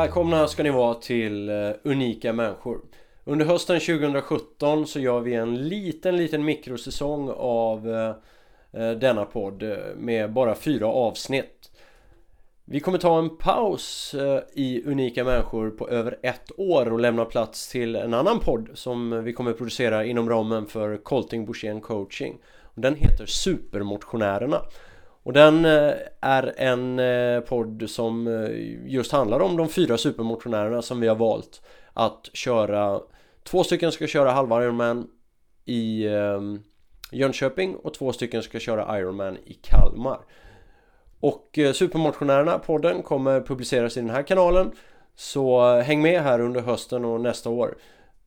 Välkomna ska ni vara till eh, Unika Människor. Under hösten 2017 så gör vi en liten, liten mikrosäsong av eh, eh, denna podd med bara fyra avsnitt. Vi kommer ta en paus i Unika Människor på över ett år och lämna plats till en annan podd som vi kommer producera inom ramen för Colting Borssén Coaching. Den heter Supermotionärerna. Och den eh, är en eh, podd som eh, just handlar om de fyra supermotionärerna som vi har valt att köra. Två stycken ska köra halva Ironman i Jönköping och två stycken ska köra Ironman i Kalmar. Och Supermotionärerna podden kommer publiceras i den här kanalen. Så häng med här under hösten och nästa år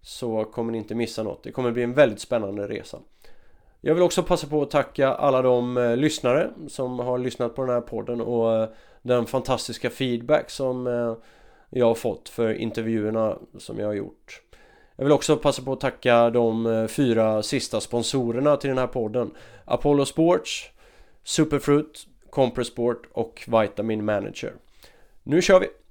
Så kommer ni inte missa något. Det kommer bli en väldigt spännande resa jag vill också passa på att tacka alla de eh, lyssnare som har lyssnat på den här podden och eh, den fantastiska feedback som eh, jag har fått för intervjuerna som jag har gjort. Jag vill också passa på att tacka de fyra sista sponsorerna till den här podden. Apollo Sports, Superfruit, Compressport och Vitamin Manager. Nu kör vi!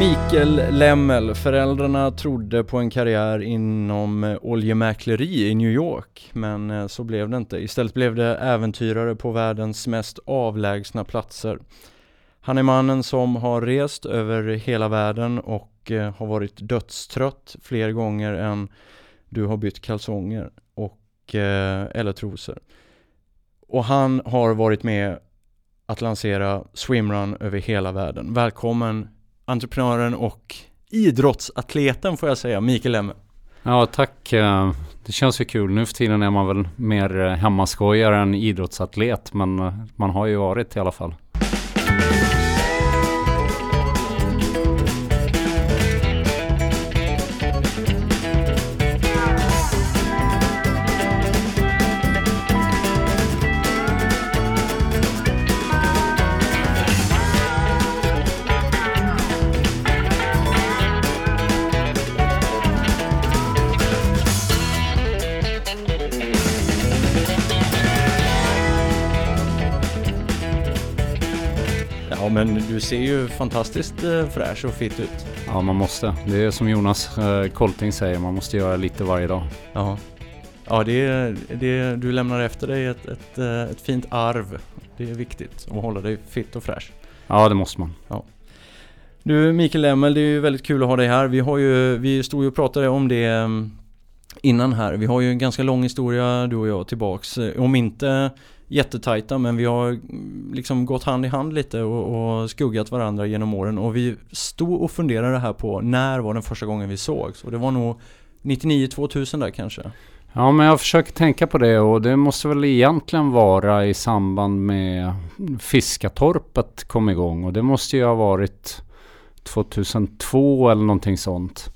Mikael Lemmel, föräldrarna trodde på en karriär inom eh, oljemäkleri i New York, men eh, så blev det inte. Istället blev det äventyrare på världens mest avlägsna platser. Han är mannen som har rest över hela världen och eh, har varit dödstrött fler gånger än du har bytt kalsonger och, eller trosor. Och han har varit med att lansera swimrun över hela världen. Välkommen entreprenören och idrottsatleten får jag säga, Mikael Lemme. Ja, tack. Eh, det känns ju kul. Nu för tiden är man väl mer eh, hemmaskojare än idrottsatlet, men eh, man har ju varit i alla fall. Men du ser ju fantastiskt eh, fräsch och fit ut. Ja, man måste. Det är som Jonas eh, Kolting säger, man måste göra lite varje dag. Ja, ja det, det, du lämnar efter dig ett, ett, eh, ett fint arv. Det är viktigt att hålla dig fit och fräsch. Ja, det måste man. Ja. Du Mikael Emmel, det är ju väldigt kul att ha dig här. Vi, har ju, vi stod ju och pratade om det mm, innan här. Vi har ju en ganska lång historia du och jag tillbaks. Om inte jättetajta men vi har liksom gått hand i hand lite och, och, skuggat varandra genom åren och vi stod och funderade här på när var den första gången vi sågs och det var nog 99-2000 där kanske. Ja men jag försöker tänka på det och det måste väl egentligen vara i samband med Fiskatorpet kom igång och det måste ju ha varit 2002 eller någonting sånt.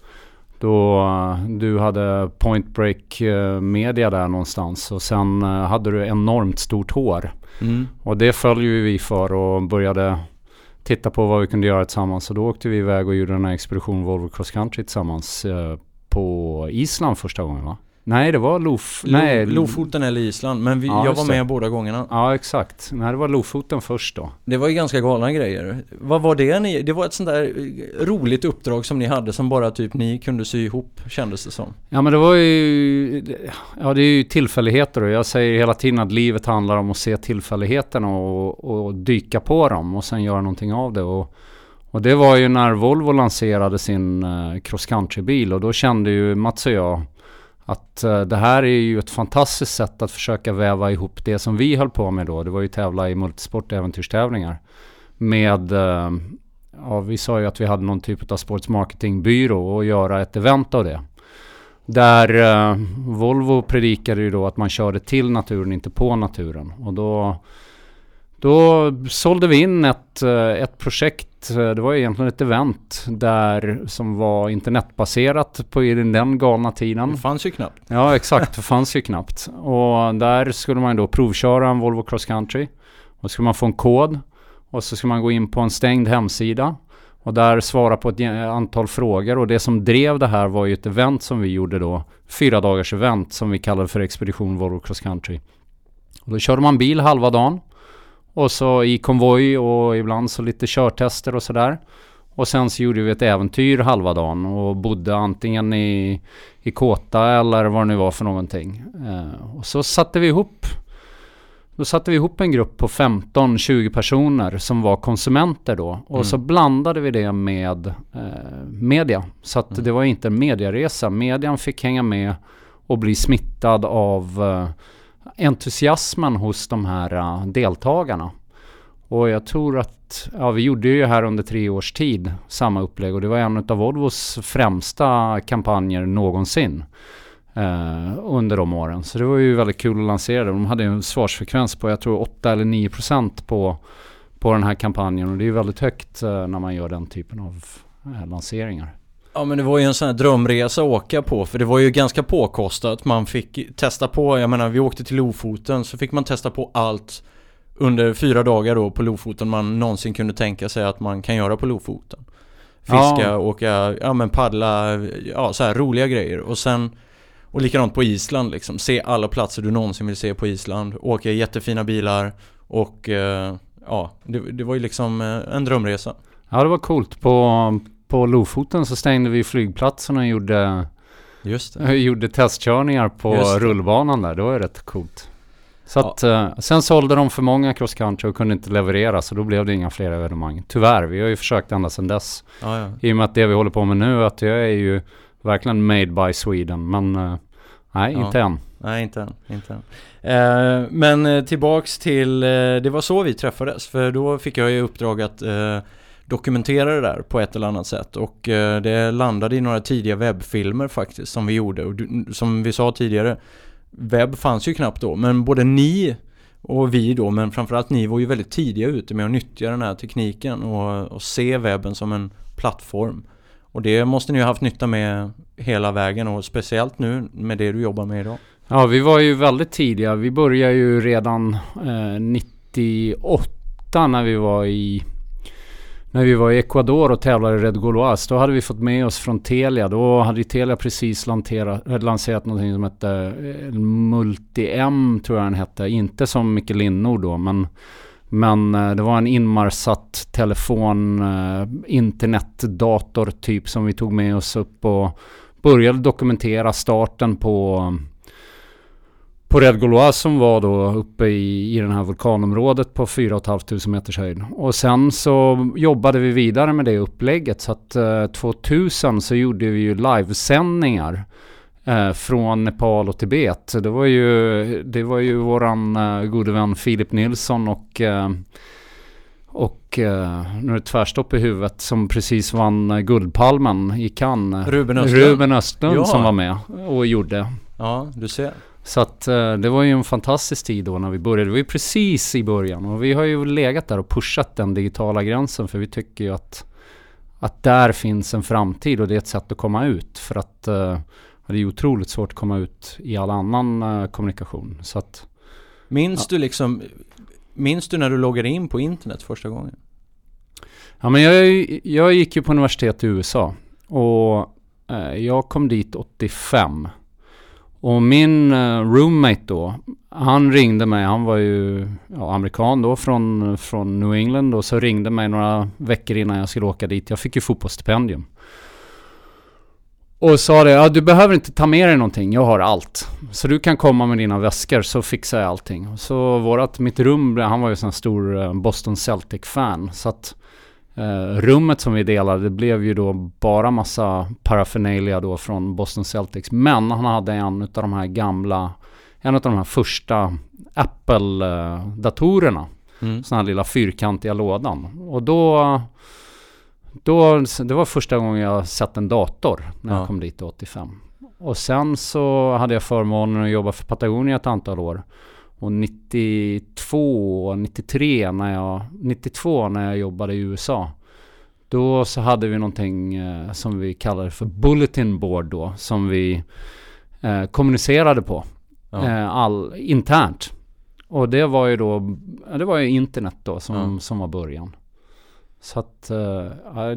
Då eh, du hade Point Break eh, Media där någonstans och sen eh, hade du enormt stort hår. Mm. Och det föll ju vi för och började titta på vad vi kunde göra tillsammans. Så då åkte vi iväg och gjorde den här expedition Volvo Cross Country tillsammans på Island första gången va? Nej det var Lof... Lo nej, Lofoten eller Island. Men vi, ja, jag var med det. båda gångerna. Ja exakt. Nej det var Lofoten först då. Det var ju ganska galna grejer. Vad var det ni... Det var ett sånt där roligt uppdrag som ni hade som bara typ ni kunde sy ihop kändes det som. Ja men det var ju... Ja det är ju tillfälligheter och jag säger hela tiden att livet handlar om att se tillfälligheterna och, och dyka på dem och sen göra någonting av det. Och, och det var ju när Volvo lanserade sin uh, cross country-bil och då kände ju Mats och jag att eh, det här är ju ett fantastiskt sätt att försöka väva ihop det som vi höll på med då. Det var ju tävla i multisport äventyrstävlingar. Med, eh, ja vi sa ju att vi hade någon typ av sportsmarketingbyrå och göra ett event av det. Där eh, Volvo predikade ju då att man körde till naturen, inte på naturen. Och då då sålde vi in ett, eh, ett projekt, eh, det var egentligen ett event där som var internetbaserat på den galna tiden. Det fanns ju knappt. Ja exakt, det fanns ju knappt. Och där skulle man då provköra en Volvo Cross Country. Och så skulle man få en kod. Och så skulle man gå in på en stängd hemsida. Och där svara på ett antal frågor. Och det som drev det här var ju ett event som vi gjorde då. Fyra dagars event som vi kallade för Expedition Volvo Cross Country. Och då körde man bil halva dagen. Och så i konvoj och ibland så lite körtester och sådär. Och sen så gjorde vi ett äventyr halva dagen och bodde antingen i, i Kåta eller vad det nu var för någonting. Eh, och så satte vi ihop då satte vi ihop en grupp på 15-20 personer som var konsumenter då. Och mm. så blandade vi det med eh, media. Så att mm. det var inte en medieresa. Median fick hänga med och bli smittad av eh, entusiasmen hos de här äh, deltagarna. Och jag tror att, ja vi gjorde ju här under tre års tid samma upplägg och det var en av Volvos främsta kampanjer någonsin. Eh, under de åren. Så det var ju väldigt kul att lansera det. De hade en svarsfrekvens på jag tror 8 eller 9 procent på, på den här kampanjen. Och det är ju väldigt högt eh, när man gör den typen av eh, lanseringar. Ja men det var ju en sån här drömresa att åka på för det var ju ganska påkostat. Man fick testa på, jag menar vi åkte till Lofoten så fick man testa på allt under fyra dagar då på Lofoten man någonsin kunde tänka sig att man kan göra på Lofoten. Fiska, ja. åka, ja men paddla, ja så här roliga grejer och sen och likadant på Island liksom, se alla platser du någonsin vill se på Island, åka i jättefina bilar och eh, ja, det, det, var ju liksom eh, en drömresa. Ja det var coolt. På, på Lofoten så stängde vi flygplatsen och gjorde, Just det. gjorde testkörningar på rullbanan där. Det var ju rätt coolt. Så att, ja. eh, sen sålde de för många cross country och kunde inte leverera så då blev det inga fler evenemang. Tyvärr, vi har ju försökt ända sedan dess. Ja, ja. I och med att det vi håller på med nu, att jag är ju verkligen made by Sweden. Men eh, nej, inte än. Nej, inte än. Inte än. Eh, men eh, tillbaks till, eh, det var så vi träffades. För då fick jag i uppdrag att dokumentera det där på ett eller annat sätt. Och eh, det landade i några tidiga webbfilmer faktiskt som vi gjorde. Och som vi sa tidigare, webb fanns ju knappt då. Men både ni och vi då, men framförallt ni var ju väldigt tidiga ute med att nyttja den här tekniken och, och se webben som en plattform. Och det måste ni ha haft nytta med hela vägen och speciellt nu med det du jobbar med idag. Ja, vi var ju väldigt tidiga. Vi började ju redan eh, 98 när vi var i när vi var i Ecuador och tävlade i Red Gauloise, då hade vi fått med oss från Telia. Då hade Telia precis lanserat, eh, lanserat någonting som hette eh, Multi-M tror jag den hette. Inte som Micke Linnor då, men men eh, det var en inmarsat telefon, internetdator typ som vi tog med oss upp och började dokumentera starten på på Red Gaulois som var då uppe i, i det här vulkanområdet på 4 500 meters höjd. Och sen så jobbade vi vidare med det upplägget så att eh, 2000 så gjorde vi ju livesändningar eh, från Nepal och Tibet. Det var ju, det var ju våran eh, gode vän Filip Nilsson och eh, och uh, nu är det tvärstopp i huvudet som precis vann Guldpalmen i Cannes. Ruben Östlund. Ruben Östlund ja. som var med och gjorde. Ja, du ser. Så att uh, det var ju en fantastisk tid då när vi började. Det var ju precis i början och vi har ju legat där och pushat den digitala gränsen för vi tycker ju att att där finns en framtid och det är ett sätt att komma ut för att det är otroligt svårt att komma ut i all annan uh, kommunikation. Så att, minns ja. du liksom, minns du när du loggade in på internet första gången? Ja men jag, jag gick ju på universitet i USA och jag kom dit 85. Och min eh, roommate då, han ringde mig, han var ju ja, amerikan då från, från New England och så ringde mig några veckor innan jag skulle åka dit. Jag fick ju fotbollsstipendium. Och sa det, ja du behöver inte ta med dig någonting, jag har allt. Så du kan komma med dina väskor så fixar jag allting. Så vårat, mitt rum, han var ju sån stor eh, Boston Celtic-fan. Så att eh, rummet som vi delade, det blev ju då bara massa paraphernalia då från Boston Celtics. Men han hade en av de här gamla, en av de här första Apple-datorerna. Mm. Sån här lilla fyrkantiga lådan. Och då då, det var första gången jag sett en dator när ja. jag kom dit 85. Och sen så hade jag förmånen att jobba för Patagonia ett antal år. Och 92, 93 när jag, 92 när jag jobbade i USA. Då så hade vi någonting eh, som vi kallade för Bulletin Board då. Som vi eh, kommunicerade på. Ja. Eh, all, internt. Och det var ju då, det var ju internet då som, ja. som var början. Så att, ja,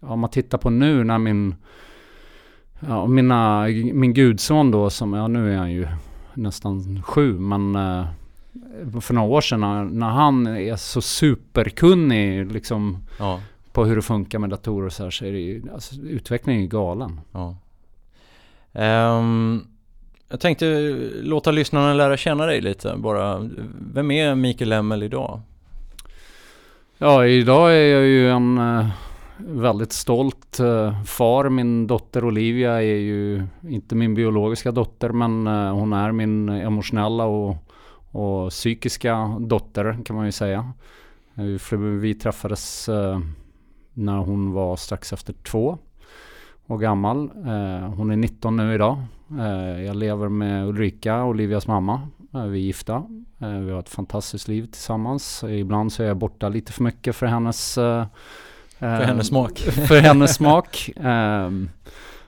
om man tittar på nu när min, ja, mina, min gudson då som, ja nu är han ju nästan sju, men uh, för några år sedan när, han är så superkunnig liksom Ja, på hur det funkar med datorer och så här så är det ju, alltså, utvecklingen är galen. ja. Ehm, jag tänkte låta lyssnarna lära känna dig lite bara. Vem är Mikael Lemmel idag? Ja, idag är jag ju en eh, väldigt stolt eh, far. Min dotter Olivia är ju inte min biologiska dotter men eh, hon är min emotionella och, och psykiska dotter kan man ju säga. Eh, vi träffades när hon var strax efter två år gammal. Hon är 19 nu idag. Jag lever med Ulrika, Olivias mamma. Vi är gifta. Vi har ett fantastiskt liv tillsammans. Ibland så är jag borta lite för mycket för hennes för hennes smak. för hennes smak. Ehm,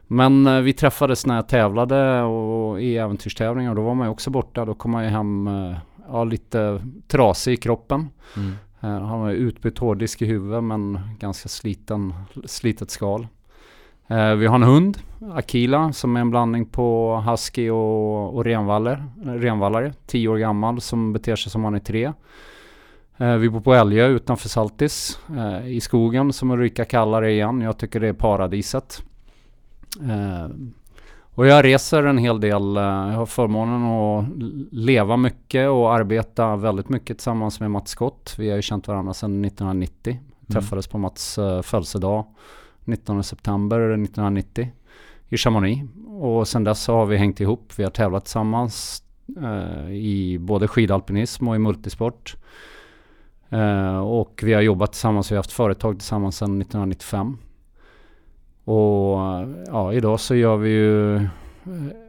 Men eh, vi träffades när jag tävlade och i äventyrstävlingar. Då var man ju också borta. Då kom man ju hem eh, ja, lite trasig i kroppen. Mm. Han var ju utbytt hårddisk i huvudet men ganska sliten, slitet skal. Eh, Vi har en hund, Akila, som är en blandning på husky och, och renvaller, renvallare. Tio år gammal som beter sig som han är tre. Eh, Vi bor på Älgö utanför Saltis eh, i skogen som Ulrika kallar det igen. Jag tycker det är paradiset. Eh, Och jag reser en hel del. Jag har förmånen att leva mycket och arbeta väldigt mycket tillsammans med Mats Scott. Vi har ju känt varandra sedan 1990. Träffades på Mats födelsedag 19 september 1990 i Chamonix. Och sen dess så har vi hängt ihop. Vi har tävlat tillsammans eh, i både skidalpinism och i multisport. Eh, och vi har jobbat tillsammans, vi har haft företag tillsammans sedan 1995. Och ja, idag så gör vi ju, eh,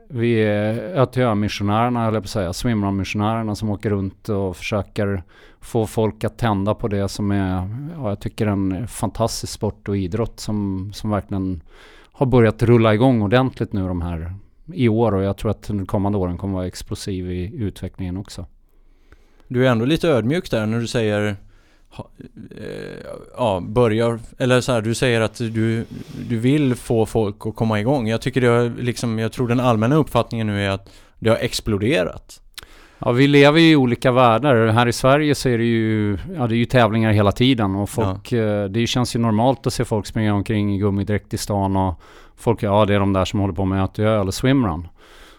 vi är ÖTÖ-missionärerna, höll jag på att säga, swimrun-missionärerna som åker runt och försöker få folk att tända på det som är, ja, jag tycker en fantastisk sport och idrott som, som verkligen har börjat rulla igång ordentligt nu de här i år och jag tror att de kommande åren kommer vara explosiv i utvecklingen också. Du är ändå lite ödmjuk där när du säger eh, Ja, börjar, eller så här, du säger att du, du vill få folk att komma igång. Jag tycker det har liksom, jag tror den allmänna uppfattningen nu är att det har exploderat. Ja, vi lever ju i olika världar. Här i Sverige så är det ju, ja, det är ju tävlingar hela tiden och folk, eh, det känns ju normalt att se folk springa omkring i gummidräkt i stan och folk, ja det är de där som håller på med ÖTÖ eller swimrun.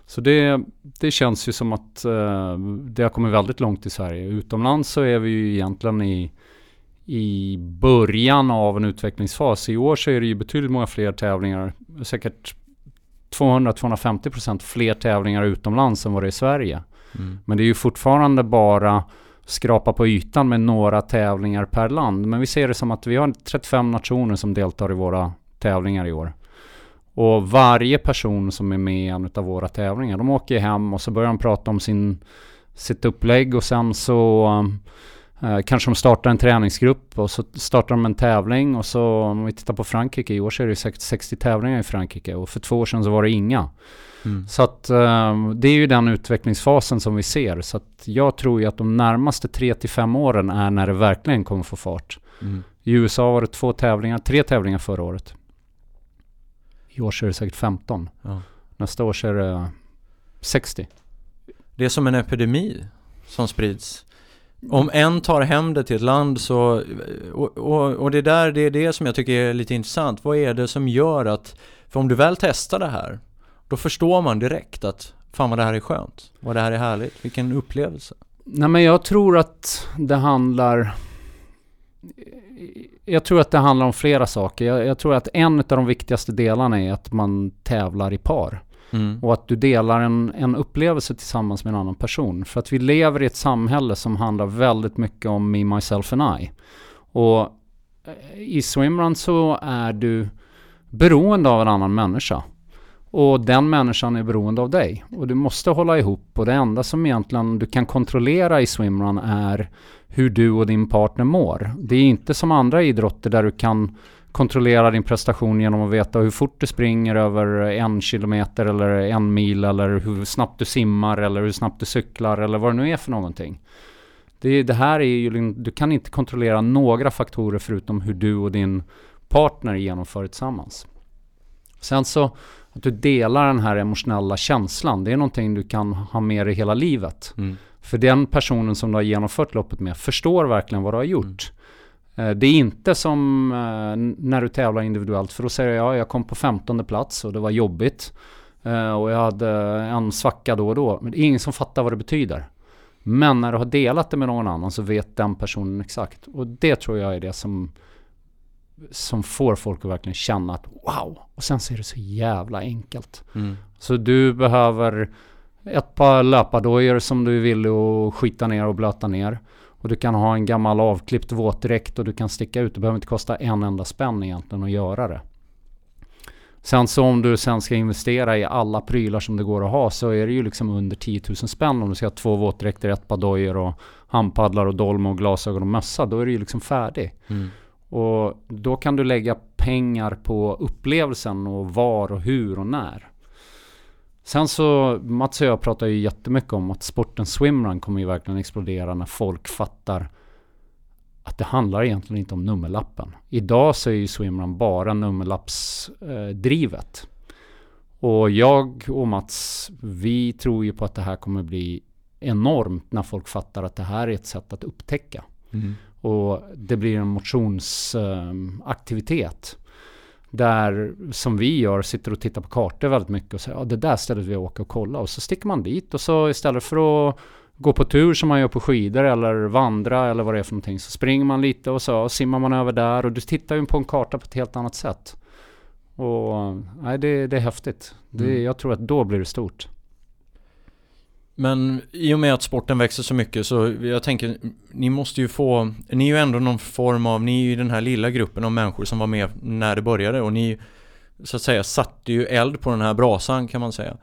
Så det, det känns ju som att eh, det har kommit väldigt långt i Sverige. Utomlands så är vi ju egentligen i, i början av en utvecklingsfas. I år så är det ju betydligt många fler tävlingar. Säkert 200-250% fler tävlingar utomlands än vad det är i Sverige. Mm. Men det är ju fortfarande bara skrapa på ytan med några tävlingar per land. Men vi ser det som att vi har 35 nationer som deltar i våra tävlingar i år. Och varje person som är med i en av våra tävlingar, de åker hem och så börjar de prata om sin, sitt upplägg och sen så eh, kanske de startar en träningsgrupp och så startar de en tävling och så om vi tittar på Frankrike, i år så är det säkert 60 tävlingar i Frankrike och för två år sedan så var det inga. Mm. Så att eh, det är ju den utvecklingsfasen som vi ser. Så att jag tror ju att de närmaste 3 till 5 åren är när det verkligen kommer få fart. Mm. I USA var det två tävlingar, tre tävlingar förra året. I år så är det säkert 15. Ja. Nästa år så är det 60. Det är som en epidemi som sprids. Om en tar hem det till ett land så, och, och, och det där, det är det som jag tycker är lite intressant. Vad är det som gör att, för om du väl testar det här, då förstår man direkt att fan vad det här är skönt, vad det här är härligt, vilken upplevelse. Nej men jag tror att det handlar... Jag tror att det handlar om flera saker. Jag, jag tror att en av de viktigaste delarna är att man tävlar i par. Mm. Och att du delar en, en upplevelse tillsammans med en annan person. För att vi lever i ett samhälle som handlar väldigt mycket om me, myself and I. Och eh, i swimrun så är du beroende av en annan människa. Och den människan är beroende av dig. Och du måste hålla ihop. Och det enda som egentligen du kan kontrollera i swimrun är hur du och din partner mår. Det är inte som andra idrotter där du kan kontrollera din prestation genom att veta hur fort du springer över en kilometer eller en mil eller hur snabbt du simmar eller hur snabbt du cyklar eller vad det nu är för någonting. Det, det här är ju, liksom, du kan inte kontrollera några faktorer förutom hur du och din partner genomför det tillsammans. Sen så att du delar den här emotionella känslan, det är någonting du kan ha med dig hela livet. Mm. För den personen som du har genomfört loppet med förstår verkligen vad du har gjort. Eh, Det är inte som eh, när du tävlar individuellt för då säger jag jag kom på 15 plats och det var jobbigt. Eh, Och jag hade en svacka då och då. Men det är ingen som fattar vad det betyder. Men när du har delat det med någon annan så vet den personen exakt. Och det tror jag är det som, som får folk att verkligen känna att wow. Och sen så är det så jävla enkelt. Mm. Så du behöver ett par löpardojor som du vill och skita ner och blöta ner. Och du kan ha en gammal avklippt våtdräkt och du kan sticka ut. Det behöver inte kosta en enda spänn egentligen att göra det. Sen så om du sen ska investera i alla prylar som det går att ha så är det ju liksom under 10 000 spänn om du ska ha två våtdräkter, ett par dojor och handpaddlar och dolm och glasögon och mössa. Då är det ju liksom färdig. Mm. Och då kan du lägga pengar på upplevelsen och var och hur och när. Sen så, Mats och jag pratar ju jättemycket om att sporten swimrun kommer ju verkligen explodera när folk fattar att det handlar egentligen inte om nummerlappen. Idag så är ju swimrun bara nummerlappsdrivet. Och jag och Mats, vi tror ju på att det här kommer bli enormt när folk fattar att det här är ett sätt att upptäcka. Mm. Och det blir en motionsaktivitet. Där, som vi gör, sitter och tittar på kartor väldigt mycket och säger ja det där stället vi åka och kolla. Och så sticker man dit och så istället för att gå på tur som man gör på skidor eller vandra eller vad det är för någonting. Så springer man lite och så simmar man över där och du tittar ju på en karta på ett helt annat sätt. Och nej, det, det är häftigt. Det, Mm. Jag tror att då blir det stort. Men i och med att sporten växer så mycket så jag tänker, ni måste ju få, ni är ju ändå någon form av, ni är ju den här lilla gruppen av människor som var med när det började och ni så att säga satte ju eld på den här brasan kan man säga.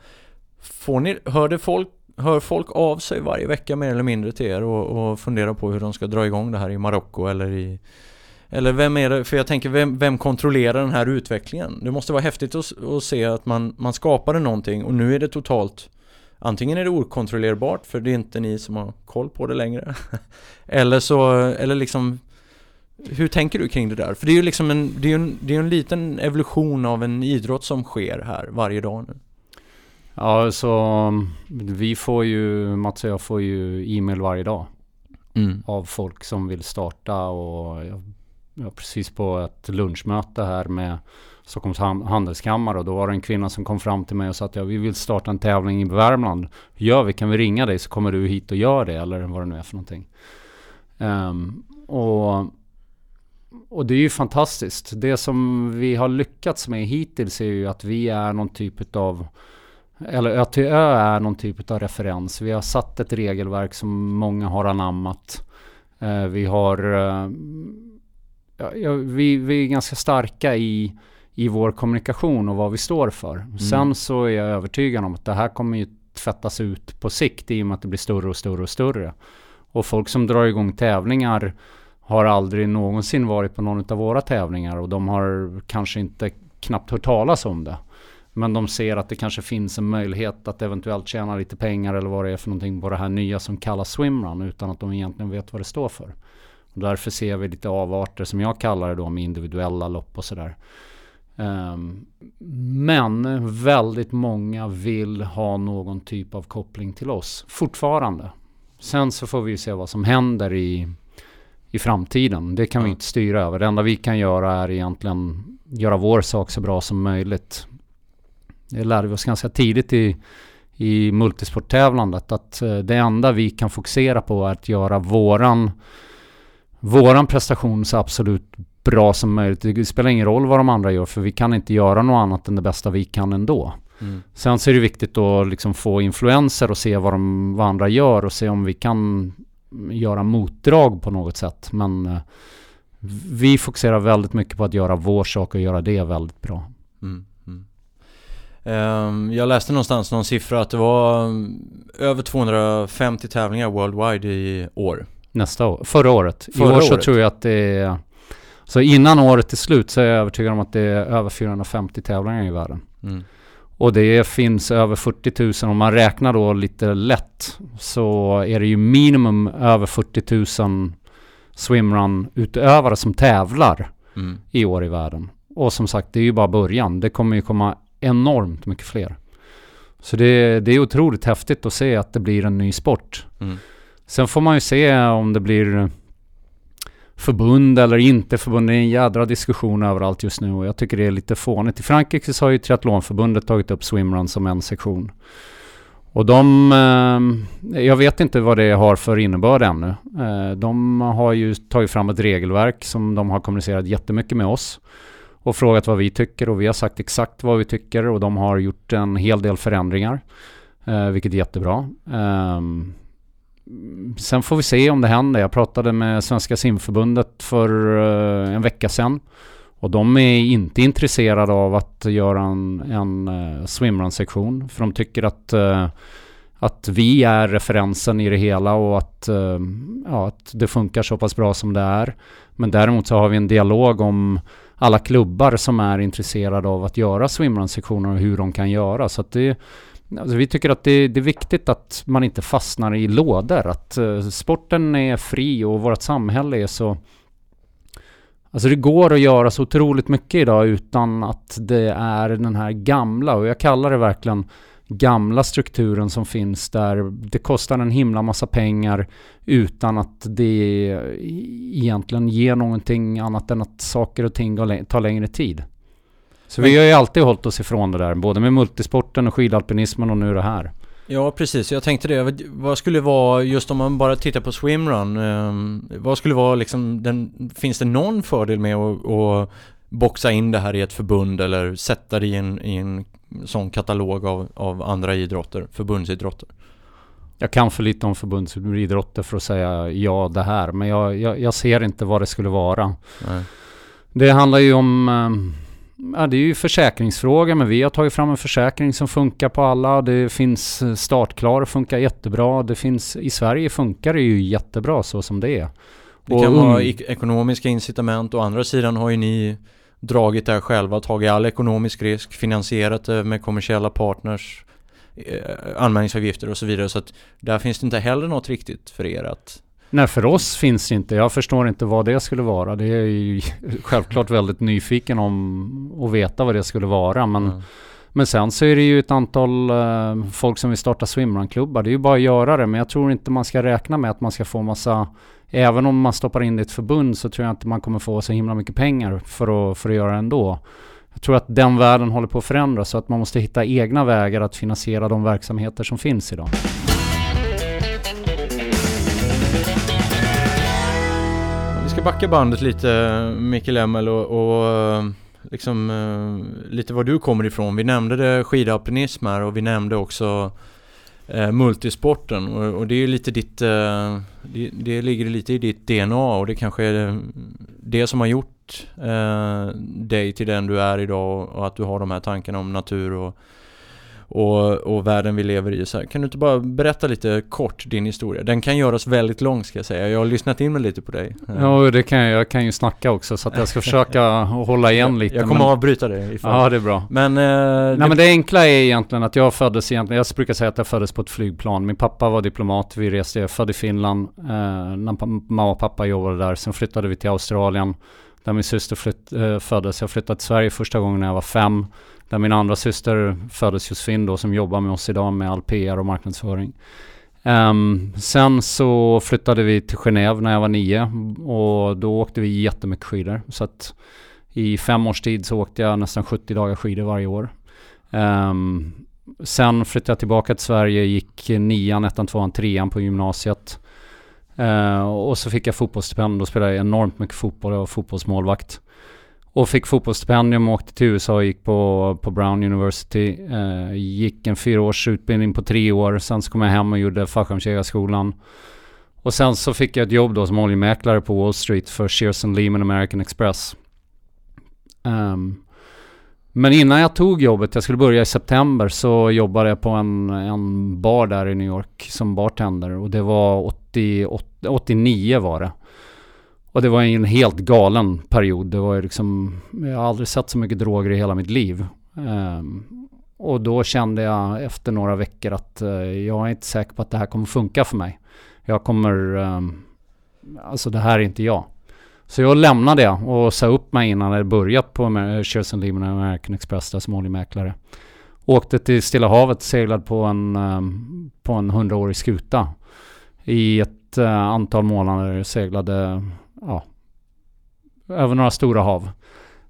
Får ni, hörde folk, hör folk av sig varje vecka mer eller mindre till er och, och funderar på hur de ska dra igång det här i Marocko eller i eller vem är det, för jag tänker vem, vem kontrollerar den här utvecklingen? Det måste vara häftigt att, att se att man, man skapade någonting och nu är det totalt Antingen är det okontrollerbart för det är inte ni som har koll på det längre Eller så, eller liksom Hur tänker du kring det där? För det är ju liksom en, det är en, det är en liten evolution av en idrott som sker här varje dag nu Ja, så vi får ju, Mats och jag får ju e-mail varje dag. mm. av folk som vill starta och jag, jag precis på ett lunchmöte här med Stockholms handelskammare och då var det en kvinna som kom fram till mig och sa att ja, vi vill starta en tävling i Värmland. Hur gör vi? Kan vi ringa dig så kommer du hit och gör det eller vad det nu är för någonting. Um, och, och det är ju fantastiskt. Det som vi har lyckats med hittills är ju att vi är någon typ av eller ÖTÖ är någon typ av referens. Vi har satt ett regelverk som många har anammat. Uh, vi har... uh, ja, ja, vi, vi är ganska starka i, i vår kommunikation och vad vi står för. Sen så är jag övertygad om att det här kommer ju tvättas ut på sikt i och med att det blir större och större och större. Och folk som drar igång tävlingar har aldrig någonsin varit på någon av våra tävlingar och de har kanske inte knappt hört talas om det. Men de ser att det kanske finns en möjlighet att eventuellt tjäna lite pengar eller vad det är för någonting på det här nya som kallas swimrun utan att de egentligen vet vad det står för. Och därför ser vi lite avarter som jag kallar det då med individuella lopp och sådär. Ehm, men väldigt många vill ha någon typ av koppling till oss fortfarande. Sen så får vi ju se vad som händer i, i framtiden. Det kan vi inte styra över. Det enda vi kan göra är egentligen göra vår sak så bra som möjligt. Det lärde vi oss ganska tidigt i, i multisporttävlandet att eh, det enda vi kan fokusera på är att göra våran våran prestation så absolut bra som möjligt. Det spelar ingen roll vad de andra gör för vi kan inte göra något annat än det bästa vi kan ändå. Mm. Sen så är det viktigt att liksom få influenser och se vad, de, vad andra gör och se om vi kan göra motdrag på något sätt. Men eh, vi fokuserar väldigt mycket på att göra vår sak och göra det väldigt bra. Mm. Mm. Ehm, jag läste någonstans någon siffra att det var mm, över 250 tävlingar worldwide i år. Nästa år, förra året. Förra I år så året. tror jag att det är... Så innan året är slut så är jag övertygad om att det är över 450 tävlingar i världen. Mm. Och det finns över 40 000, om man räknar då lite lätt så är det ju minimum över 40 000 swimrun-utövare som tävlar Mm. i år i världen. Och som sagt, det är ju bara början. Det kommer ju komma enormt mycket fler. Så det, det är otroligt häftigt att se att det blir en ny sport. Mm. Sen får man ju se om det blir förbund eller inte förbund. Det är en jädra diskussion överallt just nu och jag tycker det är lite fånigt. I Frankrike så har ju triathlonförbundet tagit upp swimrun som en sektion. Och de, eh, jag vet inte vad det har för innebörd ännu. Eh, de har ju tagit fram ett regelverk som de har kommunicerat jättemycket med oss och frågat vad vi tycker och vi har sagt exakt vad vi tycker och de har gjort en hel del förändringar, eh, vilket är jättebra. Ehm, Sen får vi se om det händer. Jag pratade med Svenska simförbundet för eh, en vecka sedan och de är inte intresserade av att göra en, en eh, swimrun-sektion för de tycker att eh, att vi är referensen i det hela och att, ja, att det funkar så pass bra som det är. Men däremot så har vi en dialog om alla klubbar som är intresserade av att göra swimrun-sektioner och hur de kan göra. Så att det, alltså vi tycker att det, det, är viktigt att man inte fastnar i lådor. Att uh, sporten är fri och vårt samhälle är så... Alltså det går att göra så otroligt mycket idag utan att det är den här gamla och jag kallar det verkligen gamla strukturen som finns där det kostar en himla massa pengar utan att det egentligen ger någonting annat än att saker och ting tar längre tid. Så vi har ju alltid hållit oss ifrån det där, både med multisporten och skidalpinismen och nu det här. Ja precis, jag tänkte det. Vad skulle vara, just om man bara tittar på swimrun, eh, vad skulle vara liksom den, finns det någon fördel med att, att boxa in det här i ett förbund eller sätta det i en, i en sån katalog av, av andra idrotter, förbundsidrotter? Jag kan för lite om förbundsidrotter för att säga ja det här, men jag, jag, jag ser inte vad det skulle vara. Nej. Det handlar ju om eh, Ja, det är ju försäkringsfråga, men vi har tagit fram en försäkring som funkar på alla. Det finns startklar och funkar jättebra. Det finns, I Sverige funkar det ju jättebra så som det är. Det kan vara ekonomiska incitament. Å andra sidan har ju ni dragit det här själva, tagit all ekonomisk risk, finansierat det med kommersiella partners, eh, anmälningsavgifter och så vidare. Så att där finns det inte heller något riktigt för er att Nej, för oss finns det inte. Jag förstår inte vad det skulle vara. Det är ju självklart väldigt nyfiken om att veta vad det skulle vara. Men, mm. men sen så är det ju ett antal uh, folk som vill starta swimrunklubbar. Det är ju bara att göra det. Men jag tror inte man ska räkna med att man ska få massa Även om man stoppar in det i ett förbund så tror jag inte man kommer få så himla mycket pengar för att, för att göra det ändå. Jag tror att den världen håller på att förändras så att man måste hitta egna vägar att finansiera de verksamheter som finns idag. Ska backa bandet lite Mikael Emmel och, och eh, liksom eh, lite var du kommer ifrån. Vi nämnde det skidalpinism här och vi nämnde också eh, multisporten och, och, det är lite ditt, eh, det, det, ligger lite i ditt DNA och det kanske är det som har gjort eh, dig till den du är idag och, och att du har de här tankarna om natur och och, och världen vi lever i. Så här. Kan du inte bara berätta lite kort din historia? Den kan göras väldigt lång ska jag säga. Jag har lyssnat in mig lite på dig. Ja, det kan jag. Jag kan ju snacka också så att jag ska försöka hålla igen lite. Jag kommer men... avbryta dig ifall. Ja, det är bra. Men, eh, Nej, det... men det enkla är egentligen att jag föddes egentligen, jag brukar säga att jag föddes på ett flygplan. Min pappa var diplomat, vi reste, jag född i Finland. Eh, när mamma och pappa jobbade där. Sen flyttade vi till Australien. Där min syster flytt, eh, föddes. Jag flyttade till Sverige första gången när jag var fem. Där min andra syster föddes Josefin då som jobbar med oss idag med all PR och marknadsföring. Um, sen så flyttade vi till Genève när jag var nio och då åkte vi jättemycket skidor. Så att i fem års tid så åkte jag nästan 70 dagar skidor varje år. Um, sen flyttade jag tillbaka till Sverige, gick nian, ettan, tvåan, trean på gymnasiet. Uh, och så fick jag fotbollsstipendium, då spelade jag enormt mycket fotboll, jag var fotbollsmålvakt. Och fick fotbollsstipendium och åkte till USA och gick på, på Brown University. Eh, gick en fyraårsutbildning på tre år. Sen så kom jag hem och gjorde fallskärmsjägarskolan. Och sen så fick jag ett jobb då som oljemäklare på Wall Street för Shearson Lehman American Express. Um, men innan jag tog jobbet, jag skulle börja i september, så jobbade jag på en, en bar där i New York som bartender. Och det var 88, 89 var det. Och det var en helt galen period. Det var ju liksom, jag har aldrig sett så mycket droger i hela mitt liv. Um, och då kände jag efter några veckor att uh, jag är inte säker på att det här kommer funka för mig. Jag kommer, um, alltså det här är inte jag. Så jag lämnade det och sa upp mig innan jag börjat på Shearson Lehman American Express där som oljemäklare. Åkte till Stilla havet, seglade på en, um, på en hundraårig skuta i ett uh, antal månader. Seglade ja, över några stora hav.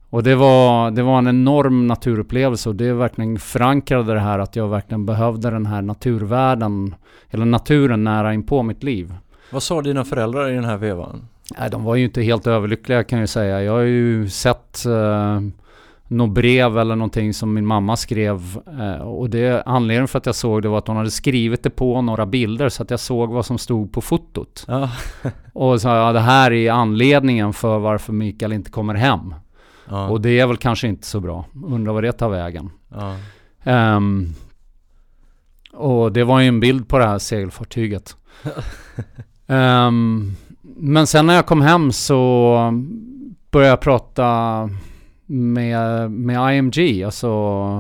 Och det var, det var en enorm naturupplevelse och det verkligen förankrade det här att jag verkligen behövde den här naturvärlden, eller naturen nära in på mitt liv. Vad sa dina föräldrar i den här vevan? Nej, de var ju inte helt överlyckliga kan jag säga. Jag har ju sett uh, något brev eller någonting som min mamma skrev. Uh, och det anledningen för att jag såg det var att hon hade skrivit det på några bilder så att jag såg vad som stod på fotot. Ja. och sa ja, det här är anledningen för varför Mikael inte kommer hem. Ja. Och det är väl kanske inte så bra. Undrar vad det tar vägen. ja. Ehm, och det var ju en bild på det här segelfartyget. Ehm, men sen när jag kom hem så började jag prata med, med IMG, alltså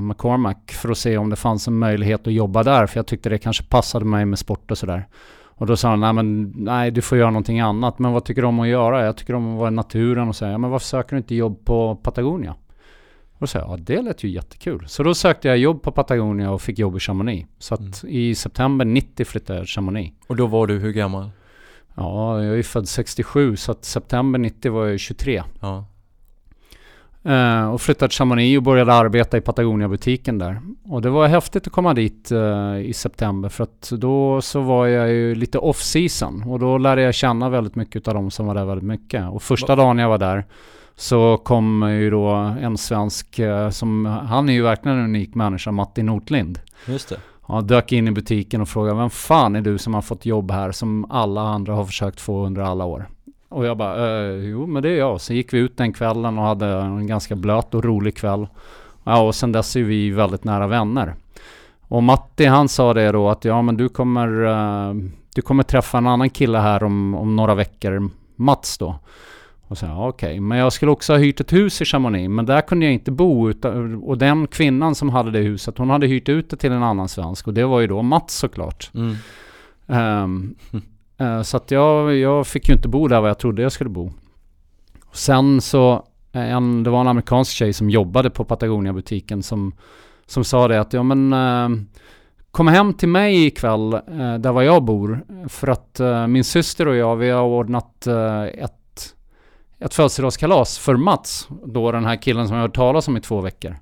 McCormack, för att se om det fanns en möjlighet att jobba där. För jag tyckte det kanske passade mig med sport och sådär. Och då sa han, nej men nej du får göra någonting annat. Men vad tycker du om att göra? Jag tycker om att vara i naturen och säga, ja men varför söker du inte jobb på Patagonia? Och då sa jag, ja det lät ju jättekul. Så då sökte jag jobb på Patagonia och fick jobb i Chamonix. Så att i september 90 flyttade jag till Chamonix. Och då var du hur gammal? Ja, jag är född 67 så att september 90 var jag 23. Ja. Eh, och flyttade till Chamonix och började arbeta i Patagonia-butiken där. Och det var häftigt att komma dit eh, i september för att då så var jag ju lite off-season. Och då lärde jag känna väldigt mycket av de som var där väldigt mycket. Och första dagen jag var där så kom ju då en svensk eh, som, han är ju verkligen en unik människa, Matti Nordlind. Just det. Han dök in i butiken och frågade vem fan är du som har fått jobb här som alla andra har försökt få under alla år? Och jag bara, eh, jo men det är jag. Så gick vi ut den kvällen och hade en ganska blöt och rolig kväll. Ja, och sen dess är vi väldigt nära vänner. Och Matti han sa det då att ja men du kommer, eh, du kommer träffa en annan kille här om, om några veckor, Mats då. Och så ja, okej, men jag skulle också ha hyrt ett hus i Chamonix, men där kunde jag inte bo. Utan, och den kvinnan som hade det huset, hon hade hyrt ut det till en annan svensk. Och det var ju då Mats såklart. Mm. Ehm, eh, så att jag, jag fick ju inte bo där var jag trodde jag skulle bo. Sen så, eh, en, det var en amerikansk tjej som jobbade på Patagonia-butiken som, som sa det att ja men eh, Kom hem till mig ikväll eh, där var jag bor för att eh, min syster och jag vi har ordnat eh, ett, ett födelsedagskalas för Mats. Då den här killen som jag har hört talas om i två veckor.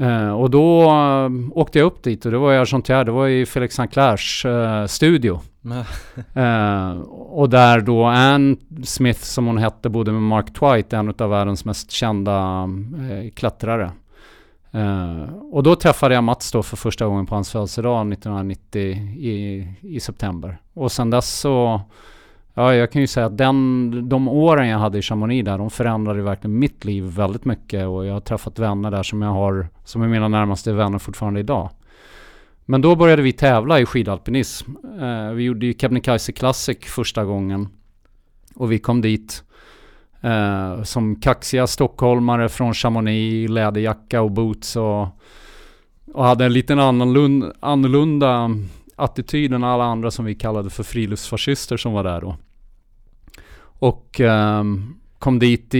Eh, och då eh, åkte jag upp dit och det var i som det var i Felix Sanclairs studio uh, och där då Ann Smith som hon hette bodde med Mark Twight, en av världens mest kända uh, klättrare. Uh, och då träffade jag Mats då för första gången på hans födelsedag 1990 i, i september. Och sen dess så, ja jag kan ju säga att den, de åren jag hade i Chamonix där, de förändrade verkligen mitt liv väldigt mycket. Och jag har träffat vänner där som jag har, som är mina närmaste vänner fortfarande idag. Men då började vi tävla i skidalpinism. Eh, vi gjorde ju Kebnekaise Classic första gången. Och vi kom dit eh, som kaxiga stockholmare från Chamonix, läderjacka och boots och, och hade en liten annorlunda, annorlunda attityd än alla andra som vi kallade för friluftsfascister som var där då. Och eh, kom dit i,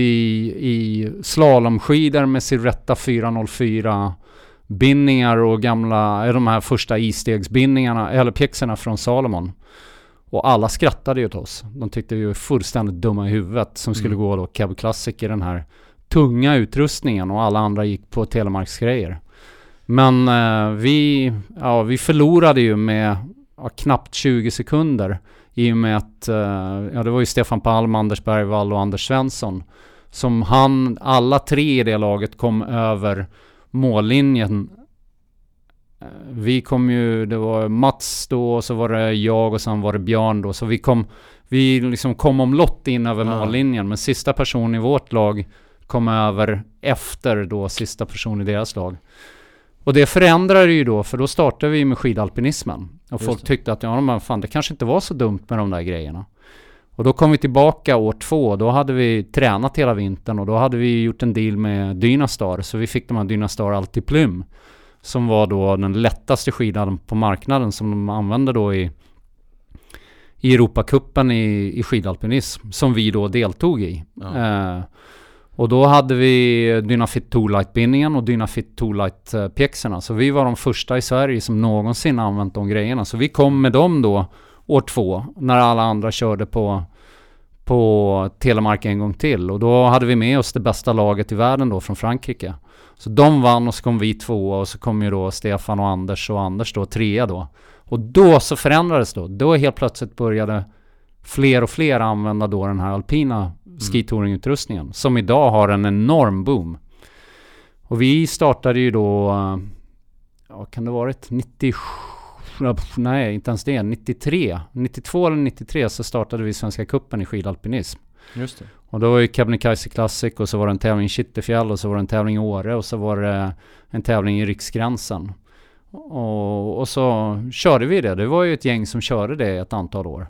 i slalomskidor med sin rätta 404 bindningar och gamla, eh, de här första istegsbindningarna, eller pjäxorna från Salomon. Och alla skrattade ju åt oss. De tyckte vi var fullständigt dumma i huvudet som skulle Mm. gå då Cab Classic i den här tunga utrustningen och alla andra gick på Telemarksgrejer. Men eh, vi, ja, vi förlorade ju med ja, knappt 20 sekunder i och med att, eh, ja det var ju Stefan Palm, Anders Bergvall och Anders Svensson som han, alla tre i det laget kom över mållinjen. Eh, Vi kom ju, det var Mats då och så var det jag och sen var det Björn då. Så vi kom, vi liksom kom omlott in över Ja. mållinjen. Men sista person i vårt lag kom över efter då sista person i deras lag. Och det förändrade ju då, för då startade vi med skidalpinismen. Och Just folk det. tyckte att ja, men fan, det kanske inte var så dumt med de där grejerna. Och då kom vi tillbaka år två. Då hade vi tränat hela vintern och då hade vi gjort en deal med Dynastar. Så vi fick de här Dynastar Altiplum. Som var då den lättaste skidan på marknaden som de använde då i, i Europacupen i, i skidalpinism. Som vi då deltog i. Ja. Eh, och då hade vi Dynafit Toolight-bindningen och Dynafit Toolight-pjäxorna. Så vi var de första i Sverige som någonsin använt de grejerna. Så vi kom med dem då år två när alla andra körde på, på Telemark en gång till. Och då hade vi med oss det bästa laget i världen då från Frankrike. Så de vann och så kom vi tvåa och så kom ju då Stefan och Anders och Anders då trea då. Och då så förändrades då. Då helt plötsligt började fler och fler använda då den här alpina mm. skitouringutrustningen. Som idag har en enorm boom. Och vi startade ju då, ja kan det varit 97? Nej, inte ens det. 93. 92 eller 93 så startade vi Svenska Kuppen i skidalpinism. Just det. Och då var ju Kebnekaise Classic och så var det en tävling i Kittelfjäll och så var det en tävling i Åre och så var det en tävling i Riksgränsen. Och, och så körde vi det. Det var ju ett gäng som körde det ett antal år.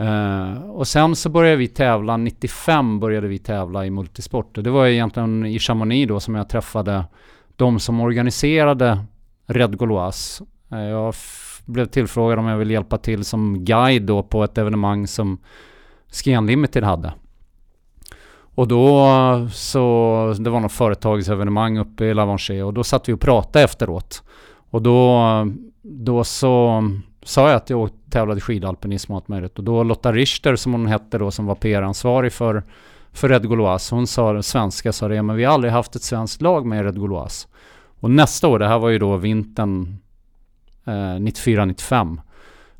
Uh, och sen så började vi tävla, 95 började vi tävla i multisport. Och det var egentligen i Chamonix då som jag träffade de som organiserade Red Gauloise. Eh, jag blev tillfrågad om jag ville hjälpa till som guide då på ett evenemang som Ski Limited hade. Och då så, det var något företagsevenemang uppe i Lavanché och då satt vi och pratade efteråt. Och då, då så sa jag att jag tävlade i skidalpinism och allt möjligt. Och då Lotta Richter som hon hette då som var PR-ansvarig för, för Red Gauloise. Hon sa, svenska sa det, men vi har aldrig haft ett svenskt lag med Red Gauloise. Och nästa år, det här var ju då vintern eh, 94-95.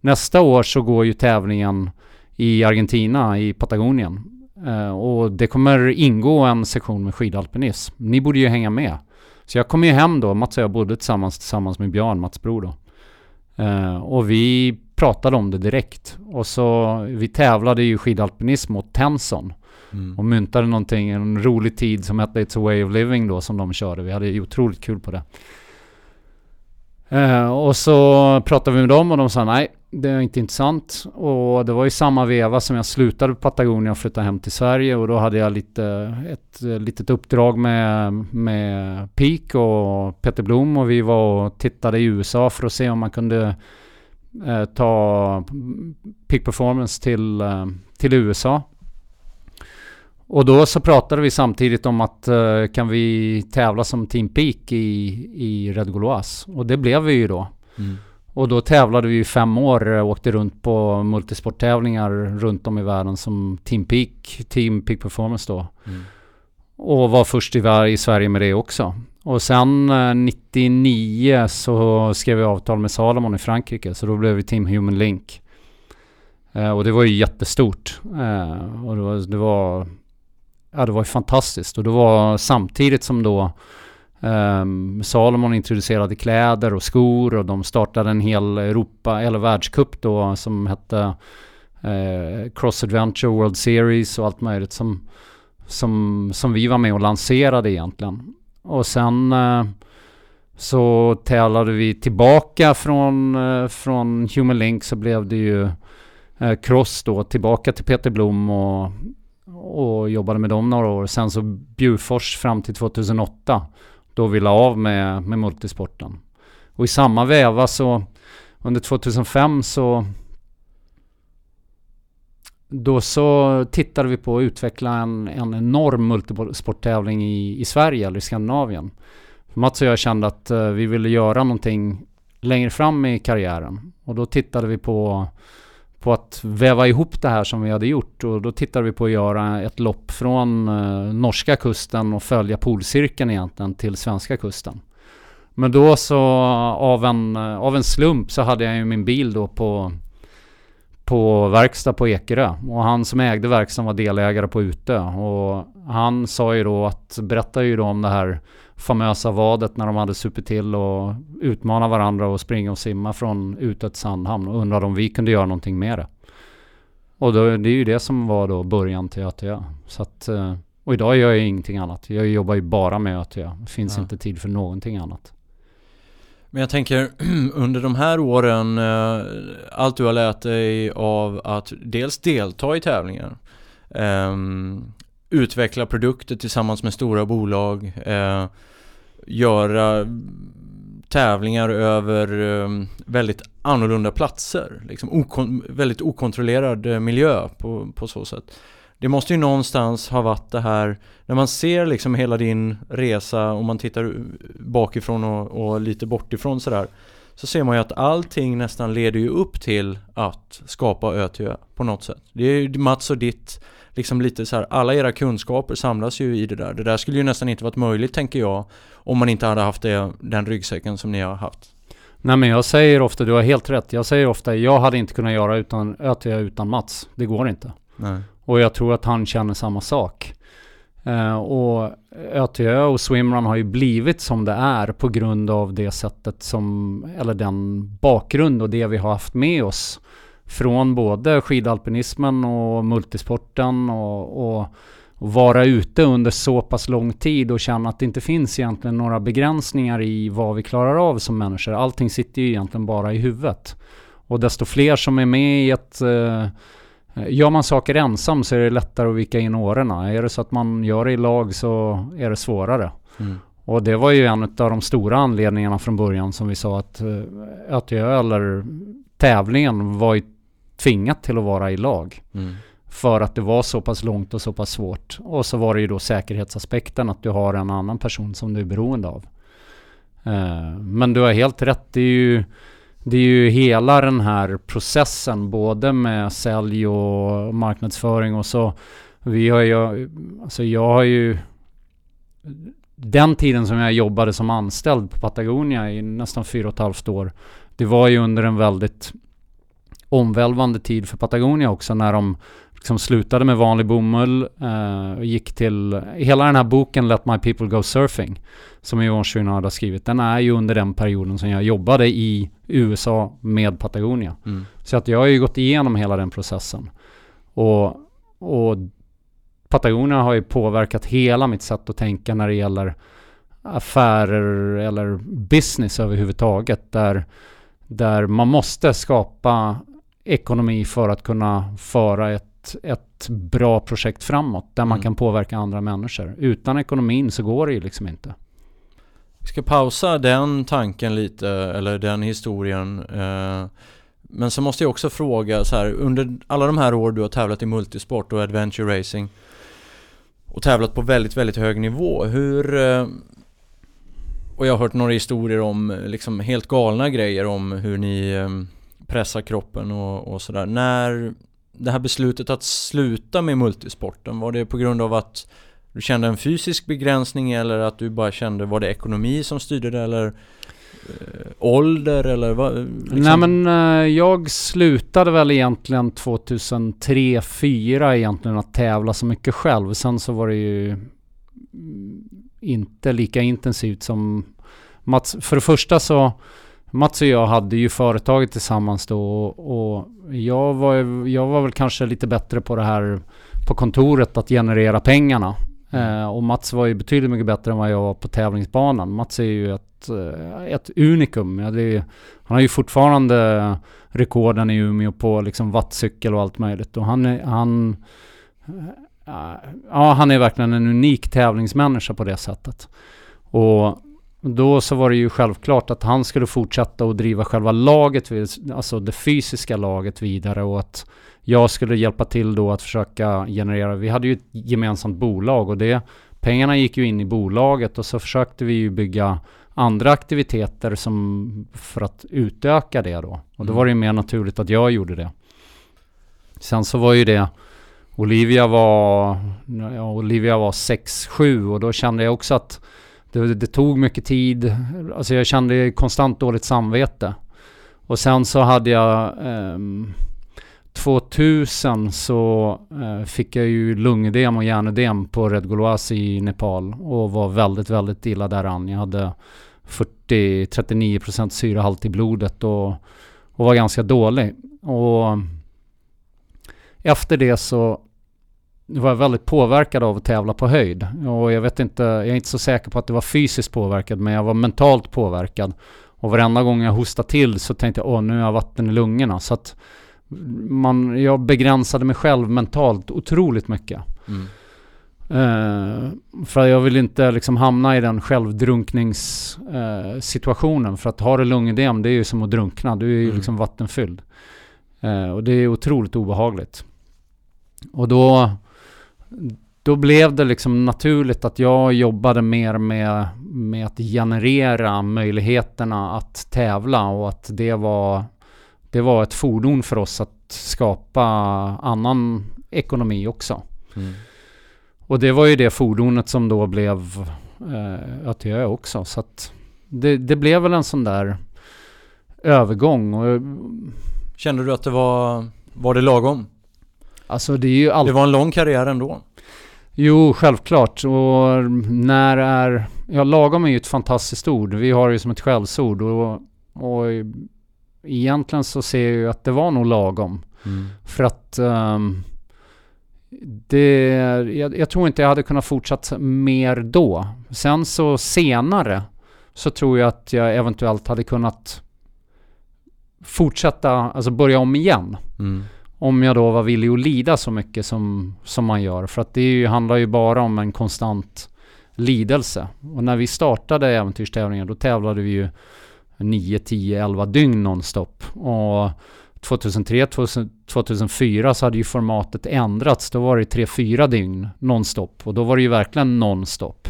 Nästa år så går ju tävlingen i Argentina, i Patagonien. Eh, och det kommer ingå en sektion med skidalpinism. Ni borde ju hänga med. Så jag kom ju hem då, Mats och jag bodde tillsammans, tillsammans med Björn, Mats bror då. Uh, och vi pratade om det direkt. Och så, vi tävlade ju skidalpinism mot Tenson. Mm. Och myntade någonting, en rolig tid som hette It's a way of living då som de körde. Vi hade ju otroligt kul på det. Eh, och så pratade vi med dem och de sa nej, det är inte intressant. Och det var i samma veva som jag slutade på Patagonia och flyttade hem till Sverige. Och då hade jag lite, ett eh, litet uppdrag med, med Peak och Peter Blom. Och vi var och tittade i USA för att se om man kunde eh, ta Peak Performance till, eh, till USA. Och då så pratade vi samtidigt om att uh, kan vi tävla som Team Peak i, i Red Gauloise? Och det blev vi ju då. Mm. Och då tävlade vi i fem år, och åkte runt på multisporttävlingar runt om i världen som Team Peak, Team Peak Performance då. Mm. Och var först i, i Sverige med det också. Och sen 99 eh, så skrev vi avtal med Salomon i Frankrike, så då blev vi Team Human Link. Eh, och det var ju jättestort. Eh, och det var, det var, ja det var ju fantastiskt. Och det var samtidigt som då Um, Salomon introducerade kläder och skor och de startade en hel Europa, eller världscup då som hette uh, Cross Adventure World Series och allt möjligt som, som, som vi var med och lanserade egentligen. Och sen uh, så tävlade vi tillbaka från, uh, från Human Link så blev det ju Cross då tillbaka till Peter Blom och, och jobbade med dem några år. Sen så Bjurfors fram till 2008 då vi la av med, med multisporten. Och i samma väva så under 2005 så då så tittade vi på att utveckla en, en enorm multisporttävling i, i Sverige eller i Skandinavien. Mats och jag kände att eh, vi ville göra någonting längre fram i karriären. Och då tittade vi på på att väva ihop det här som vi hade gjort. Och då tittade vi på att göra ett lopp från eh, norska kusten och följa polcirkeln egentligen till svenska kusten. Men då så av en, eh, av en slump så hade jag ju min bil då på, på verkstad på Ekerö. Och han som ägde verkstaden var delägare på Utö. Och han sa ju då att, berättade ju då om det här famösa vadet när de hade supit till och utmanat varandra och springa och simma från till Sandhamn och undrade om vi kunde göra någonting med det. Och då, det är ju det som var då början till ÖTÖ. Så att, eh, och idag gör jag ingenting annat. Jag jobbar ju bara med ÖTÖ. Det finns ja. inte tid för någonting annat. Men jag tänker under de här åren, eh, allt du har lärt dig av att dels delta i tävlingar, um, utveckla produkter tillsammans med stora bolag, eh, göra tävlingar över eh, väldigt annorlunda platser, liksom okon väldigt okontrollerad eh, miljö på, på så sätt. Det måste ju någonstans ha varit det här, när man ser liksom hela din resa och man tittar bakifrån och, och lite bortifrån sådär, så ser man ju att allting nästan leder ju upp till att skapa Ö till Ö på något sätt. Det är ju Mats och ditt, liksom lite så här, alla era kunskaper samlas ju i det där. Det där skulle ju nästan inte varit möjligt tänker jag, om man inte hade haft det, den ryggsäcken som ni har haft. Nej men jag säger ofta, du har helt rätt. Jag säger ofta, jag hade inte kunnat göra utan ÖTÖ utan Mats. Det går inte. Nej. Och jag tror att han känner samma sak. Eh, och ÖTÖ och swimrun har ju blivit som det är på grund av det sättet som, eller den bakgrund och det vi har haft med oss. Från både skidalpinismen och multisporten och, och, och vara ute under så pass lång tid och känna att det inte finns egentligen några begränsningar i vad vi klarar av som människor. Allting sitter ju egentligen bara i huvudet. Och desto fler som är med i ett eh, Gör man saker ensam så är det lättare att vika in årorna. Är det så att man gör det i lag så är det svårare. Mm. Och det var ju en av de stora anledningarna från början som vi sa att ÖTÖ eller tävlingen var ju tvingat till att vara i lag. Mm. För att det var så pass långt och så pass svårt. Och så var det ju då säkerhetsaspekten att du har en annan person som du är beroende av. Eh, Men du har helt rätt. Det är ju, det är ju hela den här processen både med sälj och marknadsföring och så. Vi har ju, alltså jag har ju den tiden som jag jobbade som anställd på Patagonia i nästan fyra och ett halvt år. Det var ju under en väldigt omvälvande tid för Patagonia också när de liksom slutade med vanlig bomull eh, och gick till... Hela den här boken Let My People Go Surfing som Yvonne Chouinard har skrivit, den är ju under den perioden som jag jobbade i USA med Patagonia. Mm. Så att jag har ju gått igenom hela den processen. Och, och Patagonia har ju påverkat hela mitt sätt att tänka när det gäller affärer eller business överhuvudtaget. Där, där man måste skapa ekonomi för att kunna föra ett, ett bra projekt framåt. Där man Mm. kan påverka andra människor. Utan ekonomin så går det ju liksom inte. Vi ska pausa den tanken lite, eller den historien. Eh, men så måste jag också fråga så här, under alla de här år du har tävlat i multisport och adventure racing och tävlat på väldigt, väldigt hög nivå. Hur... eh, Och jag har hört några historier om eh, liksom helt galna grejer om hur ni pressa kroppen och, och sådär. När det här beslutet att sluta med multisporten, var det på grund av att du kände en fysisk begränsning eller att du bara kände, var det ekonomi som styrde det eller eh, ålder eller vad? Liksom? Nej men eh, jag slutade väl egentligen 2003-2004 egentligen att tävla så mycket själv. Sen så var det ju inte lika intensivt som Mats. För det första så Mats och jag hade ju företaget tillsammans då och, och jag, var, jag var väl kanske lite bättre på det här på kontoret att generera pengarna. Eh, och Mats var ju betydligt mycket bättre än vad jag var på tävlingsbanan. Mats är ju ett, eh, ett unikum. Ja, är, han har ju fortfarande rekorden i Umeå på liksom wattcykel och allt möjligt. Och han är, han, eh, ja, han är verkligen en unik tävlingsmänniska på det sättet. Och då så var det ju självklart att han skulle fortsätta att driva själva laget, alltså det fysiska laget vidare och att jag skulle hjälpa till då att försöka generera, vi hade ju ett gemensamt bolag och det, pengarna gick ju in i bolaget och så försökte vi ju bygga andra aktiviteter som för att utöka det då. Och då Mm. var det ju mer naturligt att jag gjorde det. Sen så var ju det Olivia var, ja, Olivia var 6-7 och då kände jag också att det, det tog mycket tid. Alltså jag kände konstant dåligt samvete. Och sen så hade jag Eh, 2000 så eh, fick jag ju lungödem och hjärnödem på Red Goloas i Nepal och var väldigt, väldigt illa däran. Jag hade 40-39% syrehalt i blodet och, och var ganska dålig. Och efter det så var jag väldigt påverkad av att tävla på höjd. Och jag vet inte, jag är inte så säker på att det var fysiskt påverkad, men jag var mentalt påverkad. Och varenda gång jag hostade till så tänkte jag, åh nu har jag vatten i lungorna. Så att man, jag begränsade mig själv mentalt otroligt mycket. Mm. Eh, för jag vill inte liksom hamna i den självdrunkningssituationen. Situationen. för att ha det lungödem, det är ju som att drunkna. Du är ju Mm. liksom vattenfylld. Eh, och det är otroligt obehagligt. Och då, då blev det liksom naturligt att jag jobbade mer med, med att generera möjligheterna att tävla och att det var, det var ett fordon för oss att skapa annan ekonomi också. Mm. Och det var ju det fordonet som då blev eh, ÖTÖ också. Så att det, det blev väl en sån där övergång. Och, Kände du att det var, var det lagom? Alltså det är ju alltid... Det var en lång karriär ändå. Jo, självklart. Och när är... Ja, lagom är ju ett fantastiskt ord. Vi har det ju som ett skällsord. Och, och egentligen så ser jag ju att det var nog lagom. Mm. För att um, det, jag, jag, tror inte jag hade kunnat fortsatt mer då. Sen så senare så tror jag att jag eventuellt hade kunnat fortsätta, alltså börja om igen. Mm. Om jag då var villig att lida så mycket som, som man gör. För att det ju, handlar ju bara om en konstant lidelse. Och när vi startade äventyrstävlingar då tävlade vi ju 9, 10, 11 dygn nonstop. Och 2003, 2004 så hade ju formatet ändrats. Då var det 3-4 dygn nonstop. Och då var det ju verkligen nonstop.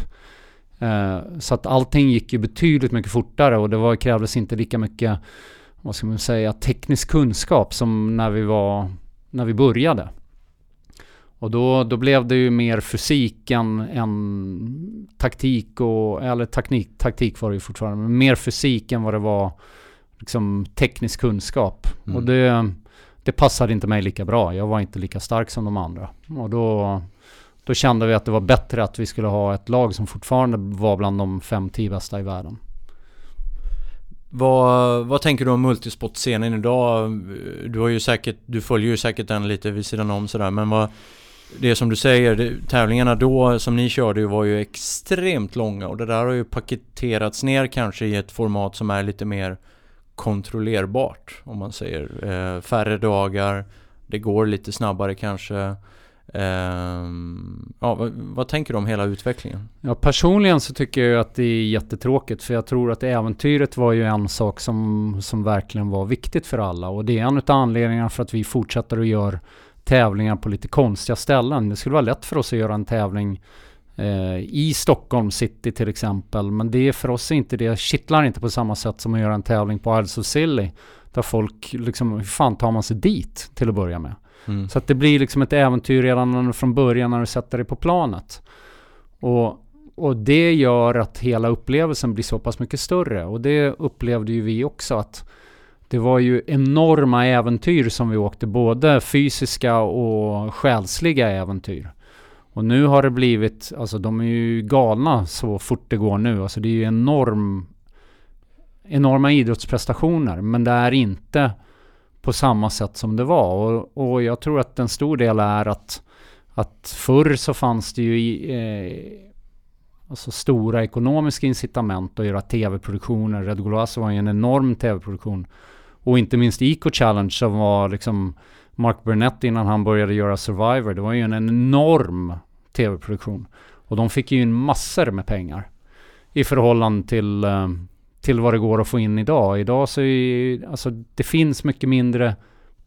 Eh, så att allting gick ju betydligt mycket fortare och det var, krävdes inte lika mycket vad ska man säga, teknisk kunskap som när vi var, när vi började. Och då, då blev det ju mer fysik än, än taktik och, eller taktik, taktik var det ju fortfarande, men mer fysik än vad det var liksom teknisk kunskap. Mm. Och det, det passade inte mig lika bra. Jag var inte lika stark som de andra. Och då, då kände vi att det var bättre att vi skulle ha ett lag som fortfarande var bland de 5-10 bästa i världen. Vad, vad tänker du om multisportscenen idag? Du, har ju säkert, du följer ju säkert den lite vid sidan om sådär men vad Det som du säger, det, tävlingarna då som ni körde var ju extremt långa och det där har ju paketerats ner kanske i ett format som är lite mer kontrollerbart om man säger. Eh, färre dagar, det går lite snabbare kanske. Ehm, ja, vad, vad, tänker du om hela utvecklingen? Ja, personligen så tycker jag att det är jättetråkigt för jag tror att äventyret var ju en sak som, som verkligen var viktigt för alla och det är en av anledningarna för att vi fortsätter att göra tävlingar på lite konstiga ställen. Det skulle vara lätt för oss att göra en tävling eh, i Stockholm city till exempel men det är för oss inte det, kittlar inte på samma sätt som att göra en tävling på Isles of Silly. där folk liksom, hur fan tar man sig dit till att börja med? Mm. Så att det blir liksom ett äventyr redan från början när du sätter dig på planet. Och, och det gör att hela upplevelsen blir så pass mycket större. Och det upplevde ju vi också att det var ju enorma äventyr som vi åkte, både fysiska och själsliga äventyr. Och nu har det blivit, alltså de är ju galna så fort det går nu. Alltså det är ju enorm, enorma idrottsprestationer. Men det är inte på samma sätt som det var. Och, och jag tror att en stor del är att, att förr så fanns det ju eh, alltså stora ekonomiska incitament att göra tv-produktioner. Red Golazo var ju en enorm tv-produktion. Och inte minst Eco Challenge som var liksom Mark Burnett innan han började göra Survivor. Det var ju en enorm tv-produktion. Och de fick ju in massor med pengar. I förhållande till eh, till vad det går att få in idag. Idag så är alltså det finns mycket mindre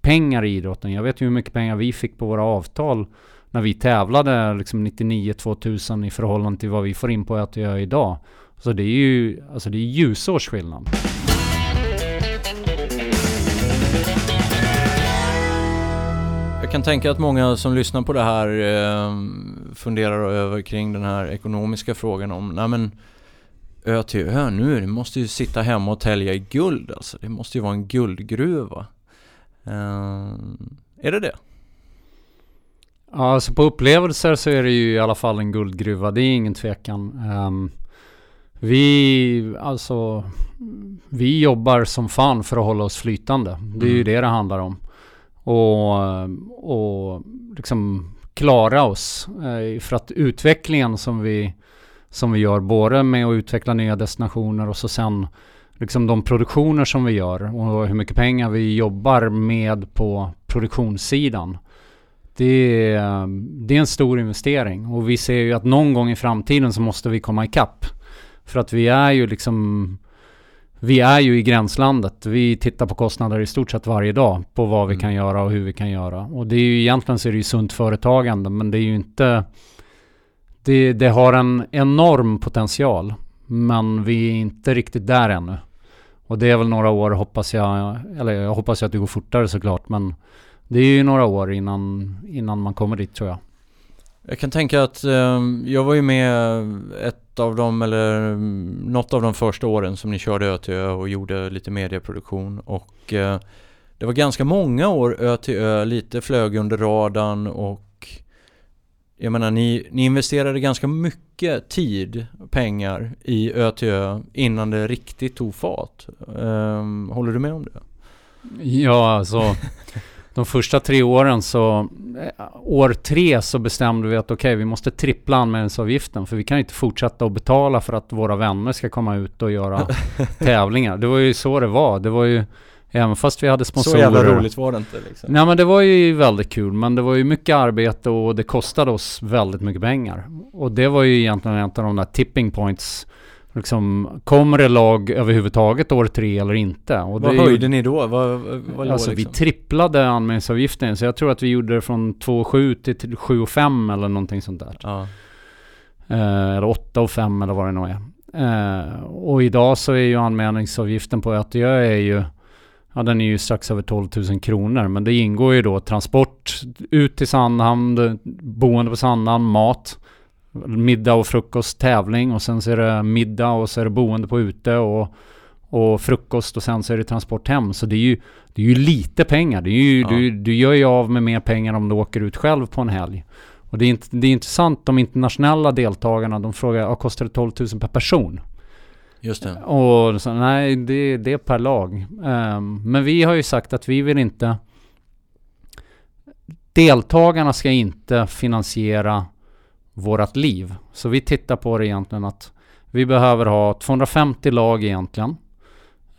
pengar i idrotten. Jag vet ju hur mycket pengar vi fick på våra avtal när vi tävlade liksom 99-2000 i förhållande till vad vi får in på att göra idag. Så det är ju alltså det är ljusårs skillnad. Jag kan tänka att många som lyssnar på det här eh, funderar över kring den här ekonomiska frågan om, nej men ö till ö nu. Det måste ju sitta hemma och tälja i guld alltså. Det måste ju vara en guldgruva. Uh, är det det? Ja, alltså på upplevelser så är det ju i alla fall en guldgruva. Det är ingen tvekan. Um, vi, alltså, vi jobbar som fan för att hålla oss flytande. Det är mm. ju det det handlar om. Och, och liksom klara oss. Eh, för att utvecklingen som vi som vi gör både med att utveckla nya destinationer och så sen liksom de produktioner som vi gör och hur mycket pengar vi jobbar med på produktionssidan. Det är, det är en stor investering och vi ser ju att någon gång i framtiden så måste vi komma ikapp. För att vi är ju liksom vi är ju i gränslandet. Vi tittar på kostnader i stort sett varje dag på vad vi mm. kan göra och hur vi kan göra. Och det är ju egentligen så är det ju sunt företagande men det är ju inte det, det har en enorm potential. Men vi är inte riktigt där ännu. Och det är väl några år hoppas jag, eller jag hoppas ju att det går fortare såklart. Men det är ju några år innan, innan man kommer dit tror jag. Jag kan tänka att eh, jag var ju med ett av de, eller mm, något av de första åren som ni körde Ö till Ö och gjorde lite medieproduktion och eh, det var ganska många år Ö till Ö, lite flög under radarn och jag menar ni, ni investerade ganska mycket tid, pengar i Ö till Ö innan det riktigt tog fart. Eh, håller du med om det? Ja, alltså de första tre åren så, eh, år tre så bestämde vi att okej, okay, vi måste trippla anmälningsavgiften för vi kan inte fortsätta att betala för att våra vänner ska komma ut och göra tävlingar. Det var ju så det var. Det var ju, även fast vi hade sponsorer. Så jävla roligt var det inte liksom. Nej men det var ju väldigt kul, men det var ju mycket arbete och det kostade oss väldigt mycket pengar. Och det var ju egentligen en av de där tipping points Liksom, kommer det lag överhuvudtaget år tre eller inte? Och vad höjde ni då? Vad, vad alltså liksom? vi tripplade anmälningsavgiften. Så jag tror att vi gjorde det från 2,7 till 7,5 eller någonting sånt där. Ja. Eh, eller 8,5 eller vad det nu är. Eh, och idag så är ju anmälningsavgiften på Ötjö är ju Ja den är ju strax över 12 000 kronor men det ingår ju då transport ut till Sandhamn, boende på Sandhamn, mat middag och frukost, tävling och sen så är det middag och så är det boende på ute och, och frukost och sen så är det transport hem. Så det är ju, det är ju lite pengar. Det är ju, ja. du, du gör ju av med mer pengar om du åker ut själv på en helg. Och det är, inte, det är intressant, de internationella deltagarna, de frågar, ja, kostar det 12 000 per person? Just det. Och så, nej, det, det är per lag. Um, men vi har ju sagt att vi vill inte... Deltagarna ska inte finansiera vårat liv. Så vi tittar på det egentligen att vi behöver ha 250 lag egentligen.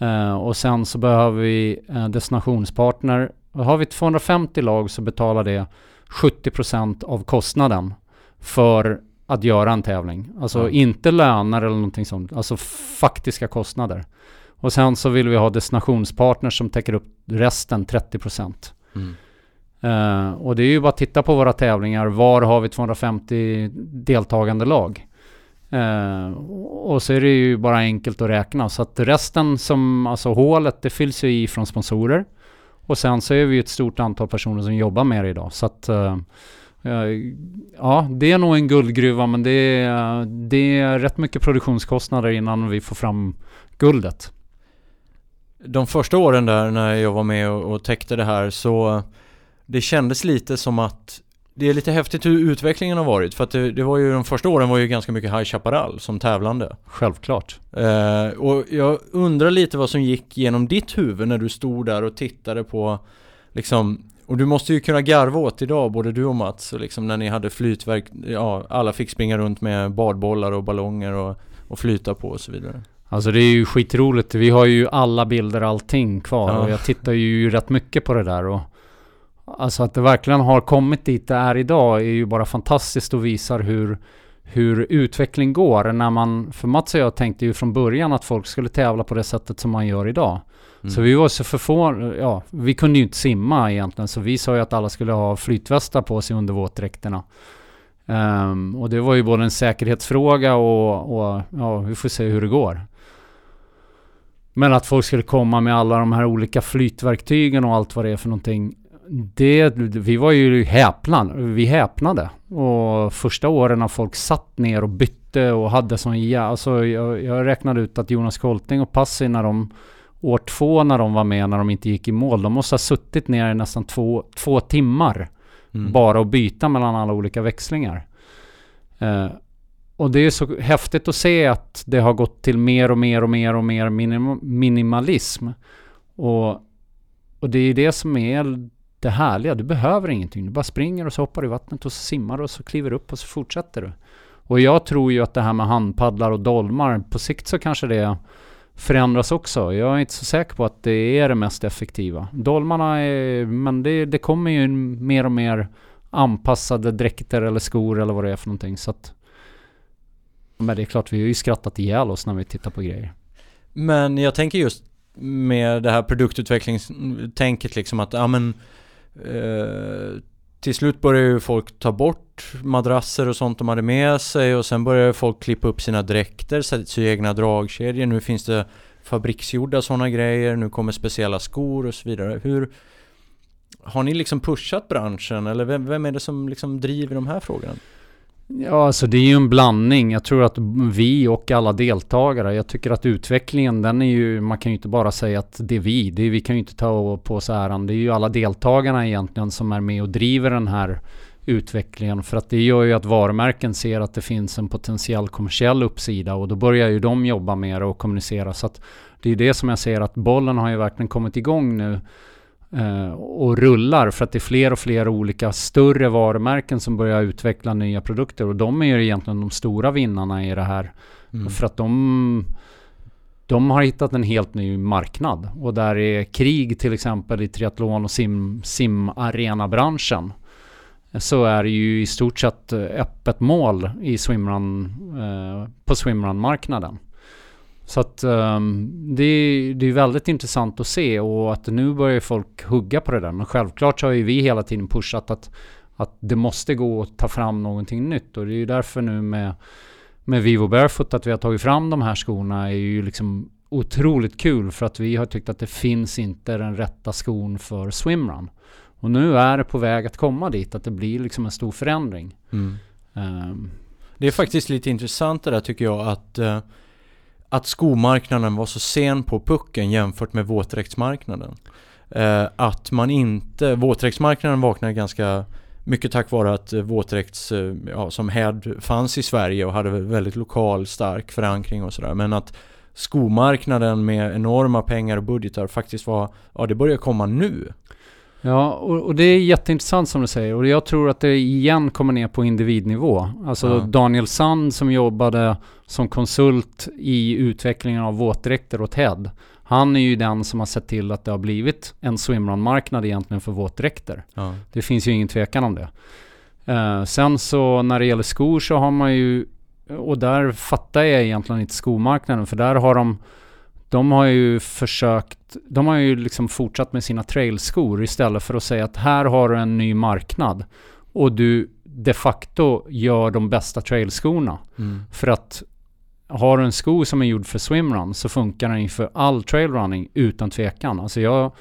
Uh, och sen så behöver vi eh, destinationspartner. Och har vi 250 lag så betalar det 70% av kostnaden för att göra en tävling. Alltså mm. inte löner eller någonting sånt, alltså faktiska kostnader. Och sen så vill vi ha destinationspartners som täcker upp resten 30%. Mm. Uh, och det är ju bara att titta på våra tävlingar. Var har vi 250 deltagande lag? Uh, och så är det ju bara enkelt att räkna. Så att resten som, alltså hålet, det fylls ju i från sponsorer. Och sen så är vi ett stort antal personer som jobbar med det idag. Så att uh, ja, det är nog en guldgruva men det är, det är rätt mycket produktionskostnader innan vi får fram guldet. De första åren där när jag var med och, täckte det här så det kändes lite som att det är lite häftigt hur utvecklingen har varit för att det, det var ju de första åren var ju ganska mycket High Chaparral som tävlande. Självklart. Eh, och jag undrar lite vad som gick genom ditt huvud när du stod där och tittade på liksom och du måste ju kunna garva åt idag, både du och Mats, och liksom när ni hade flytverk, ja, alla fick springa runt med badbollar och ballonger och, och flyta på och så vidare. Alltså det är ju skitroligt. Vi har ju alla bilder, allting kvar. Ja. Och jag tittar ju rätt mycket på det där. Och Alltså att det verkligen har kommit dit det är idag är ju bara fantastiskt och visar hur, hur utveckling går. När man, för Mats och jag tänkte ju från början att folk skulle tävla på det sättet som man gör idag. Mm. Så vi var så förvånade, ja, vi kunde ju inte simma egentligen. Så vi sa ju att alla skulle ha flytvästar på sig under våtdräkterna. Um, och det var ju både en säkerhetsfråga och, och ja, vi får se hur det går. Men att folk skulle komma med alla de här olika flytverktygen och allt vad det är för någonting det, vi var ju häpnad, vi häpnade. Och första åren när folk satt ner och bytte och hade sån ja, alltså jag, jag räknade ut att Jonas Kolting och Passi när de år två när de var med när de inte gick i mål, de måste ha suttit ner i nästan två, två timmar. Mm. Bara att byta mellan alla olika växlingar. Eh, och det är så häftigt att se att det har gått till mer och mer och mer och mer minim minimalism. Och, och det är det som är det härliga. Du behöver ingenting. Du bara springer och så hoppar du i vattnet och så simmar du och så kliver upp och så fortsätter du. Och jag tror ju att det här med handpaddlar och dolmar, på sikt så kanske det förändras också. Jag är inte så säker på att det är det mest effektiva. Dolmarna är, men det, det kommer ju mer och mer anpassade dräkter eller skor eller vad det är för någonting. Så att, men det är klart, vi har ju skrattat ihjäl oss när vi tittar på grejer. Men jag tänker just med det här produktutvecklingstänket liksom att, ja men Eh, till slut börjar ju folk ta bort bort madrasser och sånt de hade med sig och sen började folk klippa upp sina dräkter, sy egna dragkedjor. Nu finns det fabriksgjorda sådana grejer, nu kommer speciella skor och så vidare. Hur har ni liksom pushat branschen eller vem, vem är det som liksom driver de här frågorna? Ja, alltså det är ju en blandning. Jag tror att vi och alla deltagare, jag tycker att utvecklingen den är ju, man kan ju inte bara säga att det är vi, det är, vi kan ju inte ta på oss äran. Det är ju alla deltagarna egentligen som är med och driver den här utvecklingen. För att det gör ju att varumärken ser att det finns en potentiell kommersiell uppsida och då börjar ju de jobba mer och kommunicera. Så att det är det som jag ser att bollen har ju verkligen kommit igång nu eh, och rullar för att det är fler och fler olika större varumärken som börjar utveckla nya produkter och de är ju egentligen de stora vinnarna i det här. Mm. För att de de har hittat en helt ny marknad och där är krig till exempel i triathlon och sim, simarena-branschen så är det ju i stort sett eh, öppet mål i swimrun, eh, på swimrun-marknaden. Så att um, det, det är väldigt intressant att se och att nu börjar folk hugga på det där. Men självklart så har ju vi hela tiden pushat att, att det måste gå att ta fram någonting nytt. Och det är ju därför nu med, med Vivo Barefoot att vi har tagit fram de här skorna är ju liksom otroligt kul för att vi har tyckt att det finns inte den rätta skon för swimrun. Och nu är det på väg att komma dit, att det blir liksom en stor förändring. Mm. Um, det är faktiskt lite intressant det där tycker jag att uh, att skomarknaden var så sen på pucken jämfört med våtdräktsmarknaden. Uh, att man inte, våtdräktsmarknaden vaknade ganska mycket tack vare att våtdräkts, uh, ja, som häd fanns i Sverige och hade väldigt lokal stark förankring och sådär. Men att skomarknaden med enorma pengar och budgetar faktiskt var, ja det börjar komma nu. Ja, och, och, det är jätteintressant som du säger. Och jag tror att det igen kommer ner på individnivå. Alltså ja. Daniel Sand som jobbade som konsult i utvecklingen av våtdräkter åt Head. Han är ju den som har sett till att det har blivit en swimrun-marknad egentligen för våtdräkter. Ja. Det finns ju ingen tvekan om det. Uh, sen så när det gäller skor så har man ju, och där fattar jag egentligen inte skomarknaden, för där har de de har ju försökt, de har ju liksom fortsatt med sina trailskor istället för att säga att här har du en ny marknad och du de facto gör de bästa trailskorna. Mm. För att har du en sko som är gjord för swimrun så funkar den för all trailrunning utan tvekan. Alltså jag,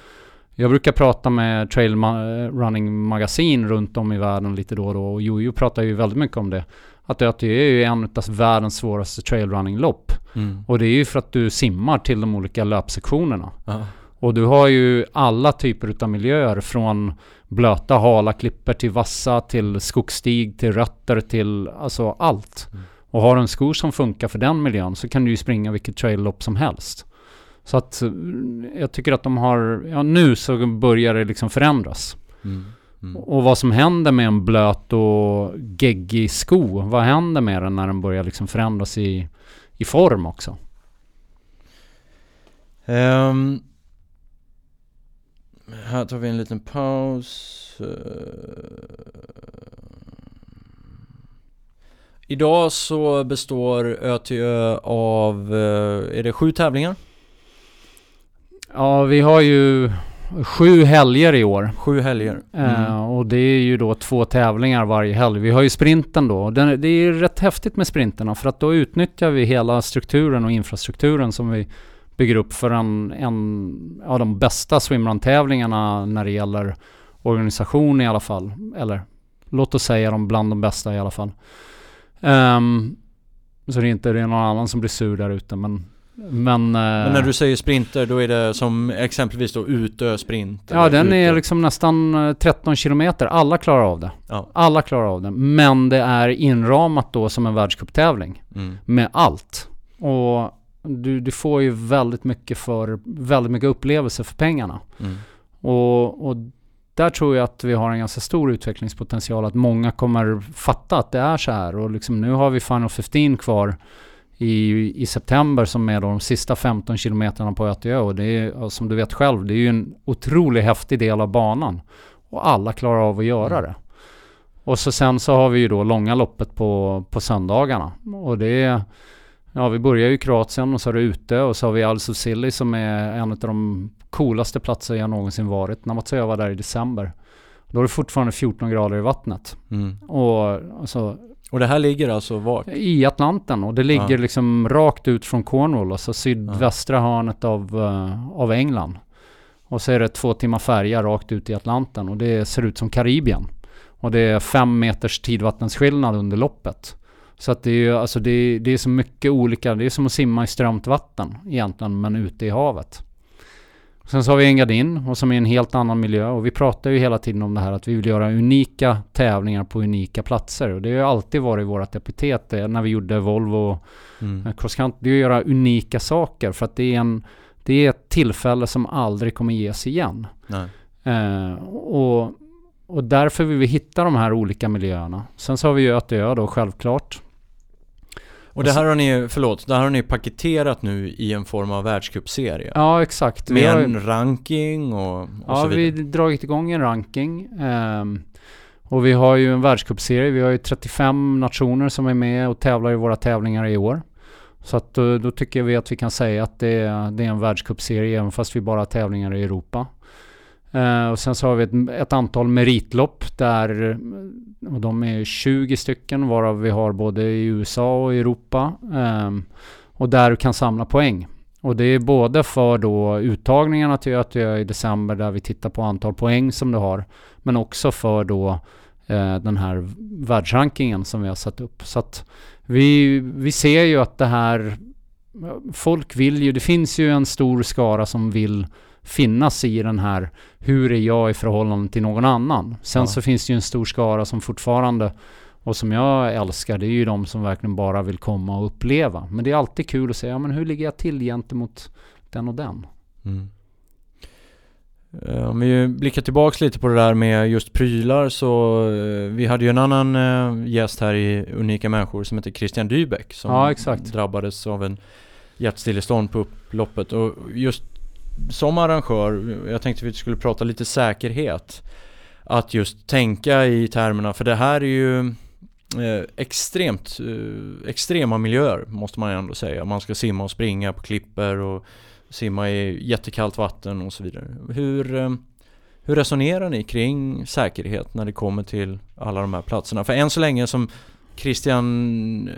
jag brukar prata med trailrunning magasin runt om i världen lite då och då och Jojo pratar ju väldigt mycket om det att ÖTÖ är ju en av världens svåraste trailrunning-lopp. Mm. Och det är ju för att du simmar till de olika löpsektionerna. Aha. Och du har ju alla typer av miljöer från blöta hala klipper till vassa, till skogsstig, till rötter, till alltså allt. Mm. Och har du en skor som funkar för den miljön så kan du ju springa vilket trail-lopp som helst. Så att jag tycker att de har, ja nu så börjar det liksom förändras. Mm. Mm. Och vad som händer med en blöt och geggig sko. Vad händer med den när den börjar liksom förändras i, i form också? Um, här tar vi en liten paus. Uh, idag så består ÖTÖ av, uh, är det sju tävlingar? Ja, vi har ju sju helger i år. Sju helger. Eh, mm. Uh, och det är ju då två tävlingar varje helg. Vi har ju sprinten då. Den, det är rätt häftigt med sprinterna för att då utnyttjar vi hela strukturen och infrastrukturen som vi bygger upp för en, en av de bästa swimrun-tävlingarna när det gäller organisation i alla fall. Eller låt oss säga de bland de bästa i alla fall. Um, så det är inte det är någon annan som blir sur där ute men men, Men, när eh, du säger sprinter, då är det som exempelvis då Utö sprint? Ja, den Utö. är liksom nästan 13 eh, kilometer. Alla klarar av det. Ja. Alla klarar av det. Men det är inramat då som en världscuptävling. Mm. Med allt. Och du, du får ju väldigt mycket för, väldigt mycket upplevelser för pengarna. Mm. Och, och där tror jag att vi har en ganska stor utvecklingspotential. Att många kommer fatta att det är så här. Och liksom nu har vi Final 15 kvar i, i september som är då de sista 15 kilometerna på Ötjö. Och det är som du vet själv, det är ju en otroligt häftig del av banan. Och alla klarar av att göra mm. det. Och så sen så har vi ju då långa loppet på, på söndagarna. Och det är, ja vi börjar ju i Kroatien och så är det ute och så har vi Al-Susili som är en av de coolaste platser jag någonsin varit. När Namatsueva var där i december. Då är det fortfarande 14 grader i vattnet. Mm. Och alltså, Och det här ligger alltså vart? i Atlanten och det ligger Ja. liksom rakt ut från Cornwall, alltså sydvästra hörnet av, eh, av England. Och så är det två timmar färja rakt ut i Atlanten och det ser ut som Karibien. Och det är fem meters tidvattensskillnad under loppet. Så att det är ju, alltså det, det är så mycket olika, det är som att simma i strömt vatten egentligen, men ute i havet. Sen så har vi Engadin och som är en helt annan miljö och vi pratar ju hela tiden om det här att vi vill göra unika tävlingar på unika platser och det har ju alltid varit vårt epitet det, när vi gjorde Volvo Mm. Eh, Cross country, det är att göra unika saker för att det är, en, det är ett tillfälle som aldrig kommer ges igen. Eh, och, och därför vill vi hitta de här olika miljöerna. Sen så har vi ju Ötö då självklart. Och det här har ni, förlåt, det här har ni paketerat nu i en form av världscupserie? Ja exakt. Vi Med har, en ranking och, och ja, så vi vidare? har dragit igång en ranking. ehm, och vi har ju en världscupserie. Vi har ju 35 nationer som är med och tävlar i våra tävlingar i år. Så att då, då tycker vi att vi kan säga att det är, det är en världscupserie även fast vi bara har tävlingar i Europa. Uh, och sen så har vi ett, ett antal meritlopp där och de är 20 stycken varav vi har både i USA och Europa. Um, och där du kan samla poäng. Och det är både för då uttagningarna till ÖTÖ i december där vi tittar på antal poäng som du har. Men också för då eh, den här världsrankingen som vi har satt upp. Så att vi, vi ser ju att det här Folk vill ju, det finns ju en stor skara som vill finnas i den här Hur är jag i förhållande till någon annan? Sen Ja. så finns det ju en stor skara som fortfarande och som jag älskar, det är ju de som verkligen bara vill komma och uppleva. Men det är alltid kul att säga, ja, men hur ligger jag till gentemot den och den? Mm. Eh, Om vi blickar tillbaks lite på det där med just prylar så eh, vi hade ju en annan eh, gäst här i Unika Människor som heter Christian Dybeck som Ja, drabbades av en hjärtstillestånd på upploppet och just som arrangör, jag tänkte vi skulle prata lite säkerhet att just tänka i termerna, för det här är ju eh, extremt, eh, extrema miljöer måste man ändå säga. Man ska simma och springa på klippor och simma i jättekallt vatten och så vidare. Hur, eh, hur resonerar ni kring säkerhet när det kommer till alla de här platserna? För än så länge som Christian eh,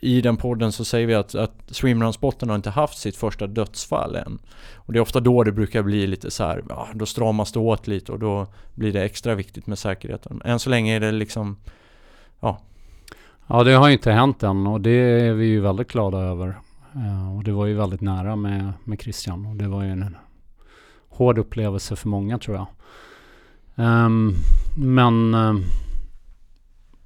i den podden så säger vi att, att swimrun-spotten har inte haft sitt första dödsfall än. Och det är ofta då det brukar bli lite så här, ja, då stramas det åt lite och då blir det extra viktigt med säkerheten. Än så länge är det liksom, Ja, det har ju inte hänt än och det är vi ju väldigt glada över. Eh, och det var ju väldigt nära med, med Christian och det var ju en hård upplevelse för många tror jag. Ehm, men ehm,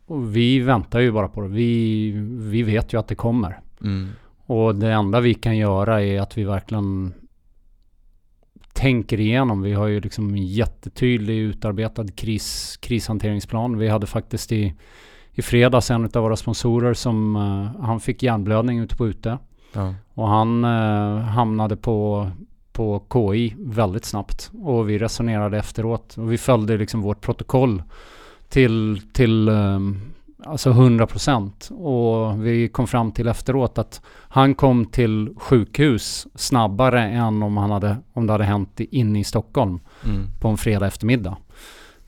och vi väntar ju bara på det. Vi, vi vet ju att det kommer. mm, Och det enda vi kan göra är att vi verkligen tänker igenom. Vi har ju liksom en jättetydlig utarbetad kris, krishanteringsplan. Vi hade faktiskt i, i fredags en av våra sponsorer som eh, han fick hjärnblödning ute på ute. ja, Och han eh, hamnade på, på KI väldigt snabbt. Och vi resonerade efteråt. Och vi följde liksom vårt protokoll till, till ehm, alltså 100%. Och vi kom fram till efteråt att han kom till sjukhus snabbare än om, han hade, om det hade hänt inne i Stockholm mm, på en fredag eftermiddag.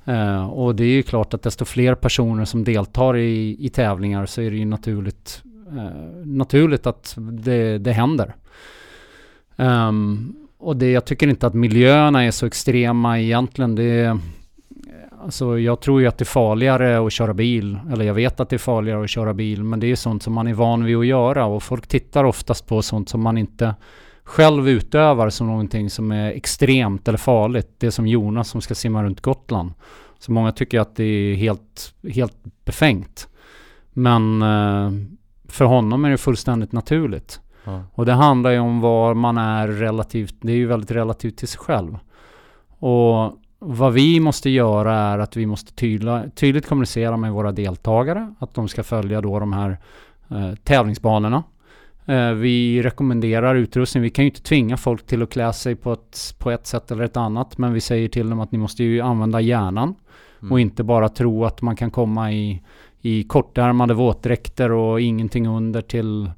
Eh, och det är ju klart att desto fler personer som deltar i, i tävlingar så är det ju naturligt, eh, naturligt att det, det händer. Ehm, och det, jag tycker inte att miljöerna är så extrema egentligen. Det är, alltså jag tror ju att det är farligare att köra bil. Eller jag vet att det är farligare att köra bil. Men det är sånt som man är van vid att göra. Och folk tittar oftast på sånt som man inte själv utövar som någonting som är extremt eller farligt. Det är som Jonas som ska simma runt Gotland. Så många tycker att det är helt, helt befängt. Men eh, för honom är det fullständigt naturligt. ja, Och det handlar ju om var man är relativt, det är ju väldigt relativt till sig själv. Och vad vi måste göra är att vi måste tydla, tydligt kommunicera med våra deltagare att de ska följa då de här eh, tävlingsbanorna. Eh, vi rekommenderar utrustning. Vi kan ju inte tvinga folk till att klä sig på ett, på ett sätt eller ett annat. Men vi säger till dem att ni måste ju använda hjärnan. mm, Och inte bara tro att man kan komma i, i kortärmade våtdräkter och ingenting under till,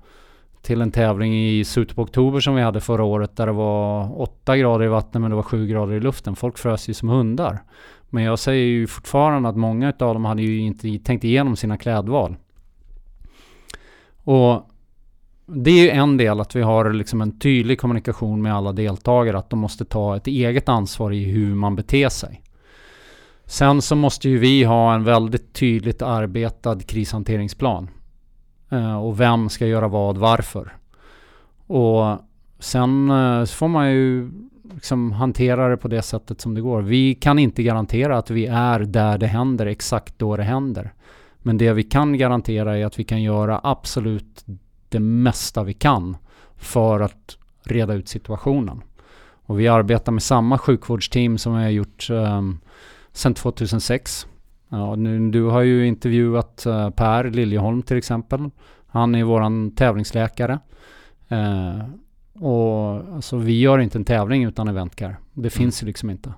till en tävling i slutet på oktober som vi hade förra året där det var 8 grader i vattnet men det var 7 grader i luften. Folk frös ju som hundar. Men jag säger ju fortfarande att många av dem hade ju inte tänkt igenom sina klädval. Och det är ju en del att vi har liksom en tydlig kommunikation med alla deltagare att de måste ta ett eget ansvar i hur man beter sig. Sen så måste ju vi ha en väldigt tydligt arbetad krishanteringsplan. Eh, och vem ska göra vad, varför. Och sen eh, så får man ju liksom hantera det på det sättet som det går. Vi kan inte garantera att vi är där det händer exakt då det händer. Men det vi kan garantera är att vi kan göra absolut det mesta vi kan för att reda ut situationen. Och vi arbetar med samma sjukvårdsteam som vi har gjort um, sedan 2006. Ja, nu, du har ju intervjuat uh, Per Liljeholm till exempel. Han är våran tävlingsläkare. Uh, och alltså, vi gör inte en tävling utan eventcar. Det mm. finns ju liksom inte.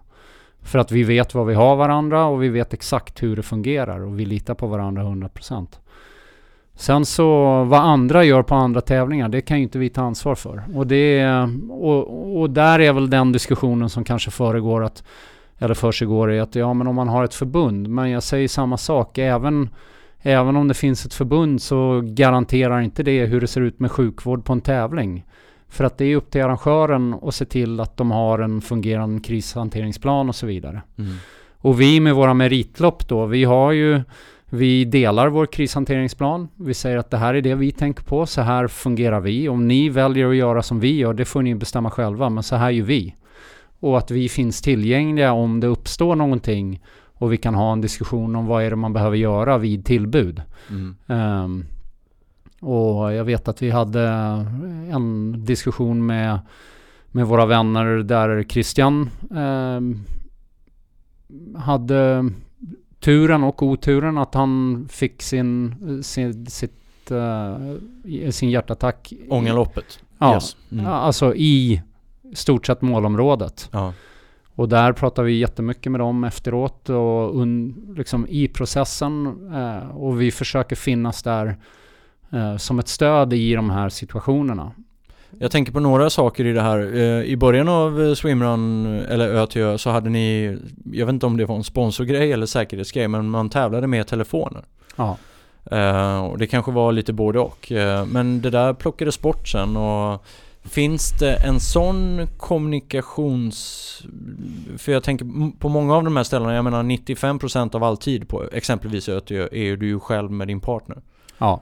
För att vi vet vad vi har varandra och vi vet exakt hur det fungerar och vi litar på varandra 100%. Sen så vad andra gör på andra tävlingar, det kan ju inte vi ta ansvar för. Och, det, och, och där är väl den diskussionen som kanske föregår att, eller försiggår är att ja men om man har ett förbund, men jag säger samma sak, även, även om det finns ett förbund så garanterar inte det hur det ser ut med sjukvård på en tävling. För att det är upp till arrangören att se till att de har en fungerande krishanteringsplan och så vidare. Mm. Och vi med våra meritlopp då, vi har ju vi delar vår krishanteringsplan. Vi säger att det här är det vi tänker på. Så här fungerar vi. Om ni väljer att göra som vi gör, det får ni bestämma själva. Men så här gör vi. Och att vi finns tillgängliga om det uppstår någonting. Och vi kan ha en diskussion om vad är det man behöver göra vid tillbud. Mm. Um, och jag vet att vi hade en diskussion med, med våra vänner där Christian um, hade turen och oturen att han fick sin, sin, sitt, uh, sin hjärtattack. Ångerloppet? Ja, yes. mm. alltså i stort sett målområdet. Ja. Och där pratar vi jättemycket med dem efteråt och un, liksom i processen. Uh, och vi försöker finnas där uh, som ett stöd i de här situationerna. Jag tänker på några saker i det här. Eh, I början av eh, Swimrun, eller Ö till Ö, så hade ni, jag vet inte om det var en sponsorgrej eller säkerhetsgrej, men man tävlade med telefoner. Ja. Uh, och det kanske var lite både och. Men det där plockades bort sen och Finns det en sån kommunikations... För jag tänker på många av de här ställena, jag menar 95% av all tid på exempelvis Ötö är du ju själv med din partner. Ja.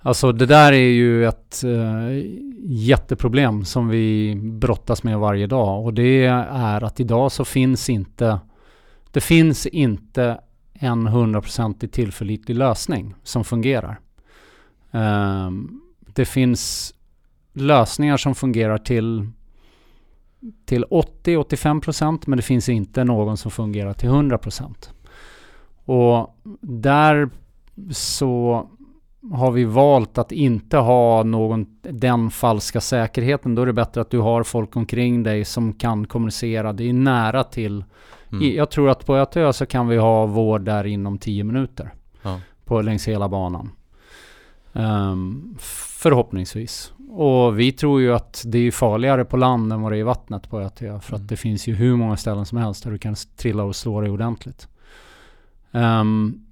Alltså det där är ju ett uh, jätteproblem som vi brottas med varje dag och det är att idag så finns inte det finns inte en hundraprocentig tillförlitlig lösning som fungerar. Ehm, det finns lösningar som fungerar till till 80-85% men det finns inte någon som fungerar till 100%. Och där så har vi valt att inte ha någon, den falska säkerheten. Då är det bättre att du har folk omkring dig som kan kommunicera. Det är nära till. Mm. Jag tror att på Ötö så kan vi ha vård där inom 10 minuter. Ja. På, längs hela banan. Um, förhoppningsvis. Och vi tror ju att det är farligare på land än vad det är i vattnet på Ötö. För mm. att det finns ju hur många ställen som helst där du kan trilla och slå dig ordentligt. Um,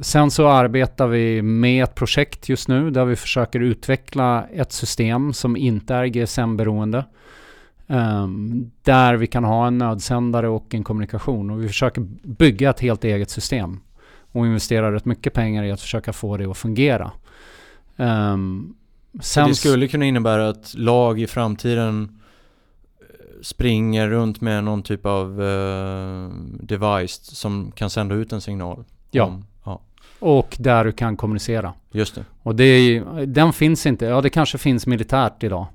Sen så arbetar vi med ett projekt just nu där vi försöker utveckla ett system som inte är GSM-beroende. Um, där vi kan ha en nödsändare och en kommunikation. Och vi försöker bygga ett helt eget system. Och investerar rätt mycket pengar i att försöka få det att fungera. Um, sen det skulle kunna innebära att lag i framtiden eh, springer runt med någon typ av uh, device som kan sända ut en signal? Ja. Om, och där du kan kommunicera. Just det. Och det är, den finns inte, ja det kanske finns militärt idag.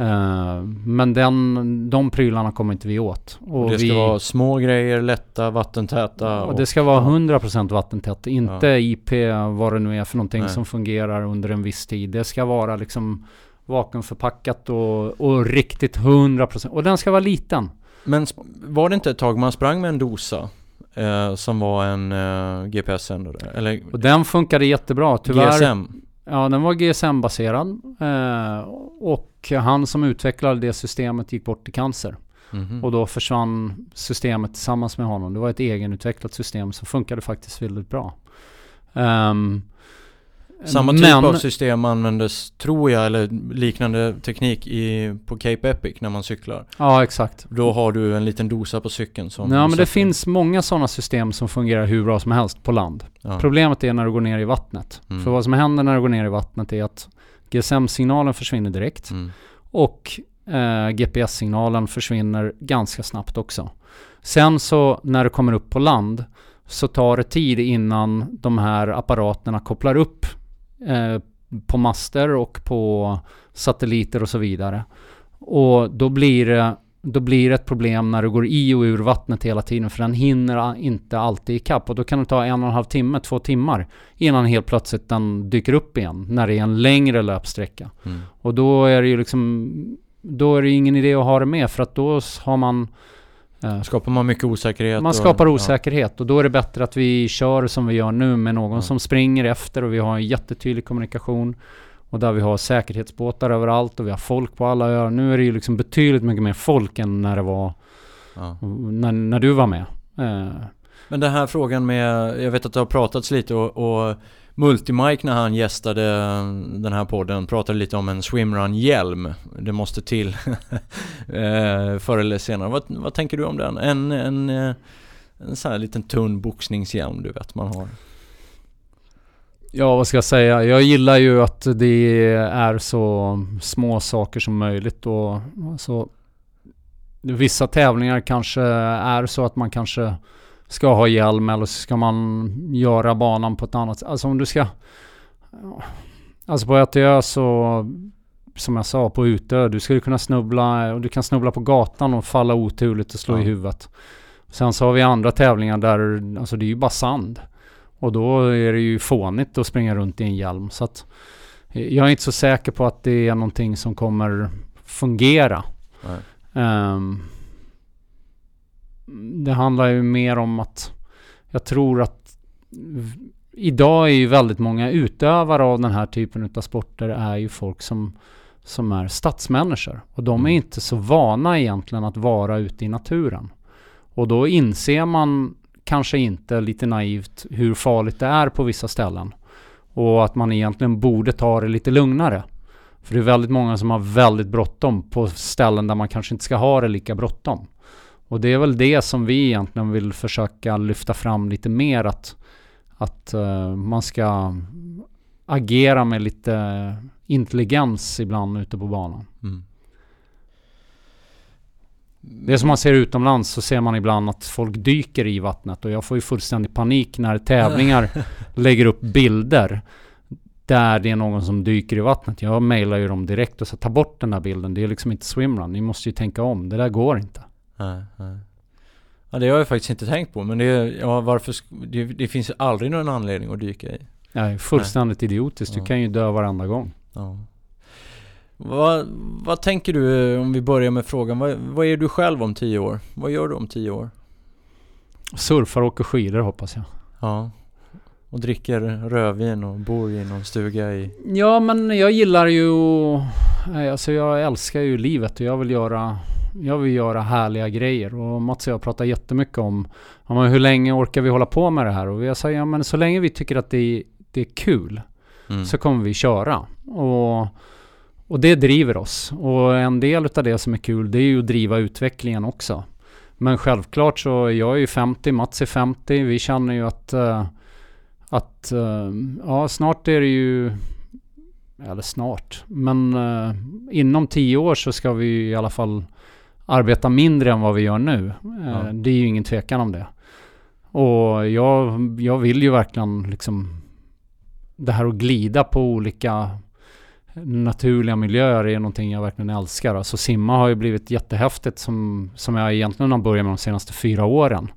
Uh, men den, de prylarna kommer inte vi åt. Och, och det ska vi, vara små grejer, lätta, vattentäta. Och, och det ska vara 100% vattentätt. Inte ja. IP, vad det nu är för någonting Nej. som fungerar under en viss tid. Det ska vara liksom vakuumförpackat och, och riktigt 100%. Och den ska vara liten. Men var det inte ett tag man sprang med en dosa? Eh, som var en eh, GPS-sändare, eller? Och den funkade jättebra, tyvärr. GSM? Ja, den var GSM-baserad. Eh, och han som utvecklade det systemet gick bort i cancer. Mhm. Och då försvann systemet tillsammans med honom. Det var ett egenutvecklat system som funkade faktiskt väldigt bra. Ehm, Samma typ men- av system användes, tror jag, eller liknande teknik i, på Cape Epic när man cyklar. Ja, exakt. Då har du en liten dosa på cykeln som... Ja, men det finns många sådana system som fungerar hur bra som helst på land. Ja. Problemet är när du går ner i vattnet. Mm. För vad som händer när du går ner i vattnet är att GSM-signalen försvinner direkt. Mm. Och eh, GPS-signalen försvinner ganska snabbt också. Sen så när du kommer upp på land så tar det tid innan de här apparaterna kopplar upp eh, på master och på satelliter och så vidare. Och då blir det då blir det ett problem när du går i och ur vattnet hela tiden för den hinner inte alltid ikapp och då kan det ta en och en halv timme, två timmar innan helt plötsligt den dyker upp igen när det är en längre löpsträcka. Mm. Och då är det ju liksom Då är det ingen idé att ha det med för att då har man Skapar man mycket osäkerhet? Man och- skapar ja. osäkerhet och då är det bättre att vi kör som vi gör nu med någon Ja. som springer efter och vi har en jättetydlig kommunikation och där vi har säkerhetsbåtar överallt och vi har folk på alla öar. Nu är det ju liksom betydligt mycket mer folk än när det var när, när du var med. Eh, Men den här frågan med, jag vet att det har pratats lite och, och Multimike när han gästade den här podden pratade lite om en swimrun-hjälm. Det måste till eh, förr eller senare. Vad, vad tänker du om den? En, en, eh, en sån här liten tunn boxningshjälm du vet man har. Ja, vad ska jag säga? Jag gillar ju att det är så små saker som möjligt och så Vissa tävlingar kanske är så att man kanske ska ha hjälm eller ska man göra banan på ett annat sätt. Alltså om du ska... Alltså på Ötö så som jag sa, på Utö. Du skulle kunna snubbla och du kan snubbla på gatan och falla oturligt och slå Ja. i huvudet. Sen så har vi andra tävlingar där, alltså det är ju bara sand. Och då är det ju fånigt att springa runt i en hjälm. Så att jag är inte så säker på att det är någonting som kommer fungera. Nej. Det handlar ju mer om att jag tror att idag är ju väldigt många utövare av den här typen av sporter är ju folk som, som är stadsmänniskor. Och de är Mm. inte så vana egentligen att vara ute i naturen. Och då inser man kanske inte lite naivt hur farligt det är på vissa ställen. Och att man egentligen borde ta det lite lugnare. För det är väldigt många som har väldigt bråttom på ställen där man kanske inte ska ha det lika bråttom. Och det är väl det som vi egentligen vill försöka lyfta fram lite mer att, att eh, man ska agera med lite intelligens ibland ute på banan. Mm. Det som man ser utomlands så ser man ibland att folk dyker i vattnet och jag får ju fullständig panik när tävlingar lägger upp bilder där det är någon som dyker i vattnet. Jag mejlar ju dem direkt och så ta bort den där bilden. Det är liksom inte swimrun. Ni måste ju tänka om. Det där går inte. Nej, nej. Ja, det har jag faktiskt inte tänkt på men det, ja, varför, det, det finns aldrig någon anledning att dyka i. Är fullständigt idiotiskt. Du Ja. kan ju dö varenda gång. Ja. Vad, vad tänker du eh, om vi börjar med frågan, vad, vad är du själv om tio år? Vad gör du om tio år? Surfar och åker skidor hoppas jag. Ja. Och dricker rödvin och bor i någon stuga i... Ja men jag gillar ju... nej, Alltså jag älskar ju livet och jag vill göra... Jag vill göra härliga grejer och Mats och jag pratar jättemycket om men hur länge orkar vi hålla på med det här? Och jag säger ja men så länge vi tycker att det är, det är kul Mm. så kommer vi köra. Och, och det driver oss. Och en del av det som är kul det är ju att driva utvecklingen också. Men självklart så, jag är ju 50, Mats är 50. Vi känner ju att, eh, att eh, ja snart är det ju, eller snart, men eh, inom 10 år så ska vi i alla fall arbeta mindre än vad vi gör nu. Eh, Ja. Det är ju ingen tvekan om det. Och jag, jag vill ju verkligen liksom det här att glida på olika naturliga miljöer är någonting jag verkligen älskar. Alltså simma har ju blivit jättehäftigt som, som jag egentligen har börjat med de senaste fyra åren.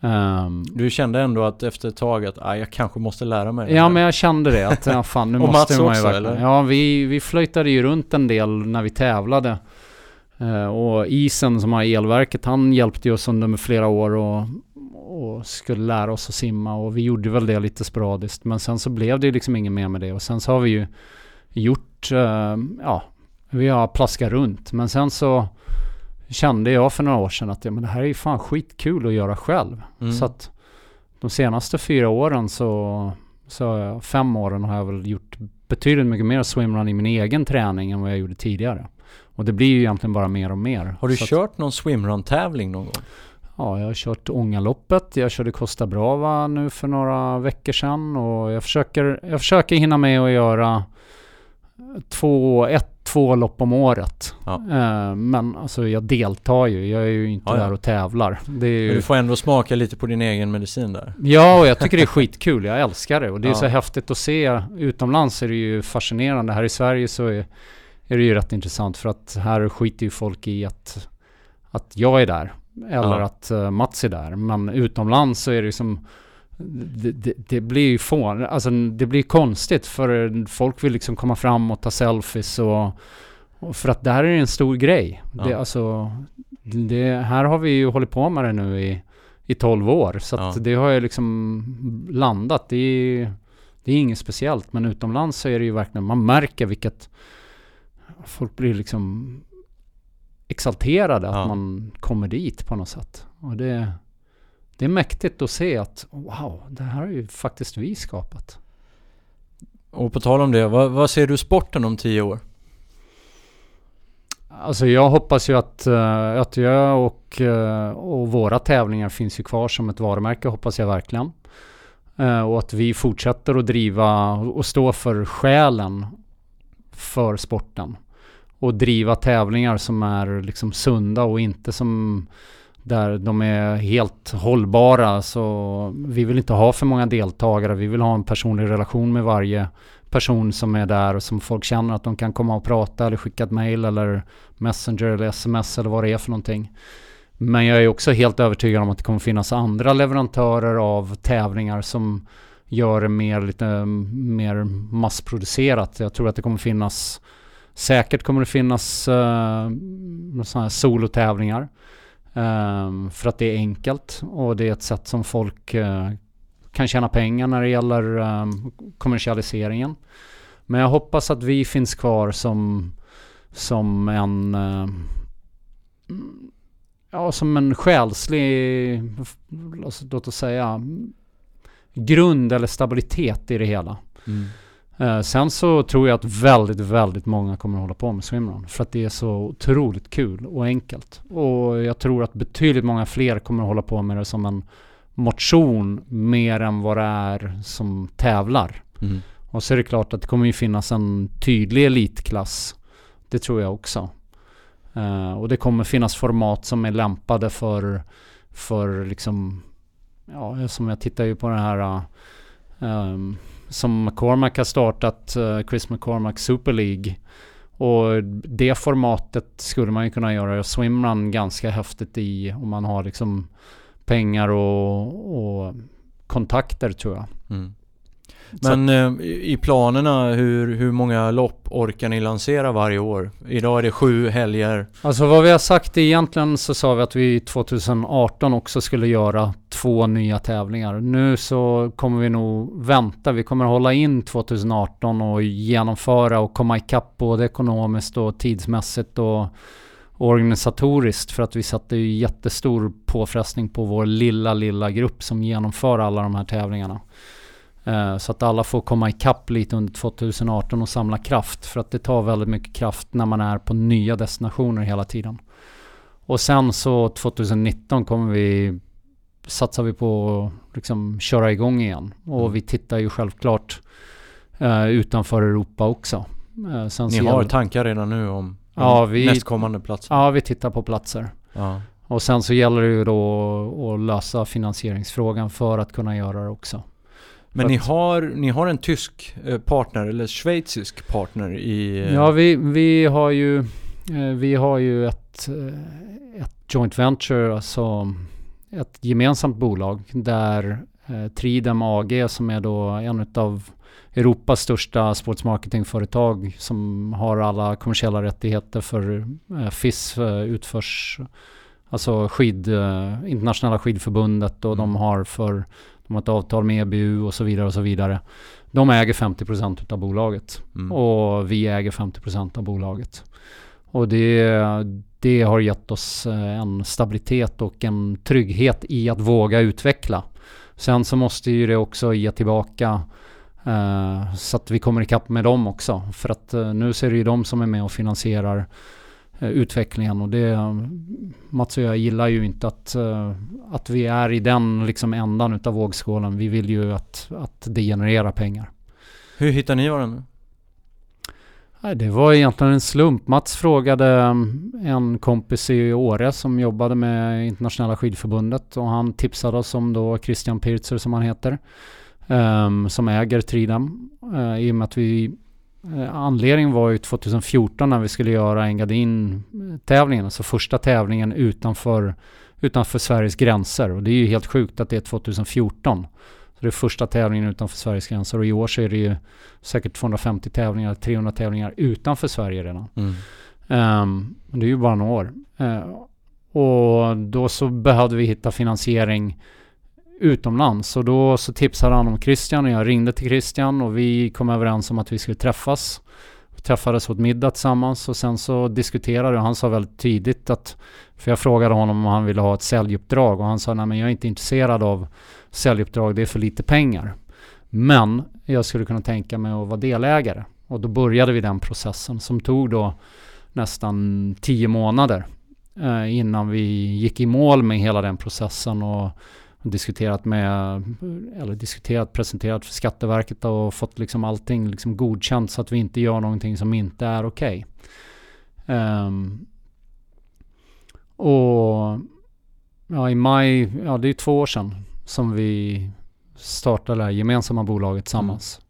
Ehm, Du kände ändå att efter ett tag att ah, jag kanske måste lära mig det ja men jag kände det att ja, fan nu måste man ju verkligen. eller? Ja vi, vi flöjtade ju runt en del när vi tävlade. Eh, och Isen som har elverket han hjälpte ju oss under flera år och, och skulle lära oss att simma och vi gjorde väl det lite sporadiskt. Men sen så blev det liksom inget mer med det och sen så har vi ju gjort, eh, ja, vi har plaskat runt. Men sen så kände jag för några år sedan att ja, men det här är ju fan skitkul att göra själv. Mm. Så att de senaste fyra åren så, så fem åren har jag väl gjort betydligt mycket mer swimrun i min egen träning än vad jag gjorde tidigare. Och det blir ju egentligen bara mer och mer. Har du Så att- kört någon swimrun-tävling någon gång? Ja, jag har kört Ångaloppet. Jag körde Costa Brava nu för några veckor sedan och jag försöker, jag försöker hinna med att göra två, ett, två lopp om året. Ja. Eh, men alltså jag deltar ju. Jag är ju inte Ja, ja. där och tävlar. Det är Men ju, du får ändå smaka lite på din egen medicin där. Ja, och jag tycker det är skitkul. Jag älskar det. Och det är så häftigt att se. Utomlands är det ju fascinerande. Här i Sverige så är, är det ju rätt intressant för att här skiter ju folk i att, att jag är där. Eller Ja. att uh, Mats är där. Men utomlands så är det som det, det, det blir ju fån, alltså det blir konstigt för folk vill liksom komma fram och ta selfies och, och för att det här är en stor grej. Ja. Det, alltså, det, här har vi ju hållit på med det nu i, i 12 år så Ja. det har ju liksom landat. Det är, det är inget speciellt men utomlands så är det ju verkligen, man märker vilket folk blir liksom exalterade Ja. att man kommer dit på något sätt. Och det, det är mäktigt att se att wow, det här har ju faktiskt vi skapat. Och på tal om det, vad, vad ser du sporten om tio år? Alltså jag hoppas ju att, eh, att jag och, eh, och våra tävlingar finns ju kvar som ett varumärke hoppas jag verkligen. Eh, och att vi fortsätter att driva och stå för själen för sporten. Och driva tävlingar som är liksom sunda och inte som där de är helt hållbara. Så vi vill inte ha för många deltagare. Vi vill ha en personlig relation med varje person som är där och som folk känner att de kan komma och prata eller skicka ett mail eller Messenger eller sms eller vad det är för någonting. Men jag är också helt övertygad om att det kommer finnas andra leverantörer av tävlingar som gör det mer, lite mm, mer massproducerat. Jag tror att det kommer finnas Säkert kommer det finnas eh, mm, uh, sådana här solotävlingar. Ehm, för att det är enkelt och det är ett sätt som folk eh, kan tjäna pengar när det gäller ehm, kommersialiseringen. Men jag hoppas att vi finns kvar som, som en eh, mm, ja, som en själslig, låt oss säga, grund eller stabilitet i det hela. Eh, sen så tror jag att väldigt, väldigt många kommer att hålla på med swimrun. För att det är så otroligt kul och enkelt. Och jag tror att betydligt många fler kommer att hålla på med det som en motion mer än vad det är som tävlar. Mm. Och så är det klart att det kommer ju finnas en tydlig elitklass. Det tror jag också. Eh, och det kommer finnas format som är lämpade för, för liksom, ja, som jag tittar ju på den här uh, som McCormack har startat, uh, Chris McCormack Super League. Och det formatet skulle man ju kunna göra swimrun ganska häftigt i om man har liksom pengar och, och kontakter tror jag. Mm. Men eh, i i planerna, hur, hur många lopp orkar ni lansera varje år? Idag är det sju helger. Alltså vad vi har sagt egentligen så sa vi att vi 2018 också skulle göra två nya tävlingar. Nu så kommer vi nog vänta. Vi kommer hålla in 2018 och genomföra och komma ikapp både ekonomiskt och tidsmässigt och organisatoriskt för att vi satte ju jättestor påfrestning på vår lilla, lilla grupp som genomför alla de här tävlingarna. Eh, Så att alla får komma ikapp lite under 2018 och samla kraft. För att det tar väldigt mycket kraft när man är på nya destinationer hela tiden. Och sen så 2019 kommer vi satsar vi på att liksom köra igång igen. Och Mm. vi tittar ju självklart eh, utanför Europa också. Eh, sen Ni har tankar redan nu om, Ja, om vi- nästkommande platser? Ja, vi tittar på platser. Ja. Och sen så gäller det ju då att lösa finansieringsfrågan för att kunna göra det också. Men ni har, ni har en tysk eh, partner, eller schweizisk partner i... eh, Ja, vi, vi har ju, eh, vi har ju ett, ett joint venture, alltså ett gemensamt bolag där Tridem AG som är då en av Europas största sportsmarketingföretag som har alla kommersiella rättigheter för FIS utförs Alltså skid, eh, internationella skidförbundet och de Mm. har för de har ett avtal med EBU och så vidare och så vidare. De äger 50% utav bolaget Mm. och vi äger 50% av bolaget. Och det, det har gett oss eh, en stabilitet och en trygghet i att våga utveckla. Sen så måste ju det också ge tillbaka eh, så att vi kommer ikapp med dem också. För att eh, nu så är det ju de som är med och finansierar utvecklingen och det Mats och jag gillar ju inte att, eh, att vi är i den liksom ändan utav vågskålen. Vi vill ju att, att det genererar pengar. Hur hittar ni varandra? Nej, det var egentligen en slump. Mats frågade um, en kompis i Åre som jobbade med internationella skidförbundet och han tipsade oss om då Christian Pirzer som han heter. ehm, som äger Tridam. Uh, I och med att vi eh, Anledningen var ju 2014 när vi skulle göra Engadin-tävlingen, alltså första tävlingen utanför, utanför Sveriges gränser. Och det är ju helt sjukt att det är 2014. Så det är första tävlingen utanför Sveriges gränser och i år så är det ju säkert 250 tävlingar, 300 tävlingar utanför Sverige redan. Mm. Ehm, det är ju bara några år. Eh, och då så behövde vi hitta finansiering utomlands. Och då så tipsade han om Christian och jag ringde till Christian och vi kom överens om att vi skulle träffas. Vi träffades åt middag tillsammans och sen så diskuterade och han sa väldigt tidigt att för jag frågade honom om han ville ha ett säljuppdrag och han sa nej men jag är inte intresserad av säljuppdrag, det är för lite pengar. Men jag skulle kunna tänka mig att vara delägare. Och då började vi den processen som tog då nästan tio månader eh, innan vi gick i mål med hela den processen och diskuterat med, eller diskuterat, presenterat för Skatteverket och fått liksom allting liksom godkänt så att vi inte gör någonting som inte är okej. Ehm, och ja, i maj, ja det är två år sedan som vi startade det här gemensamma bolaget tillsammans.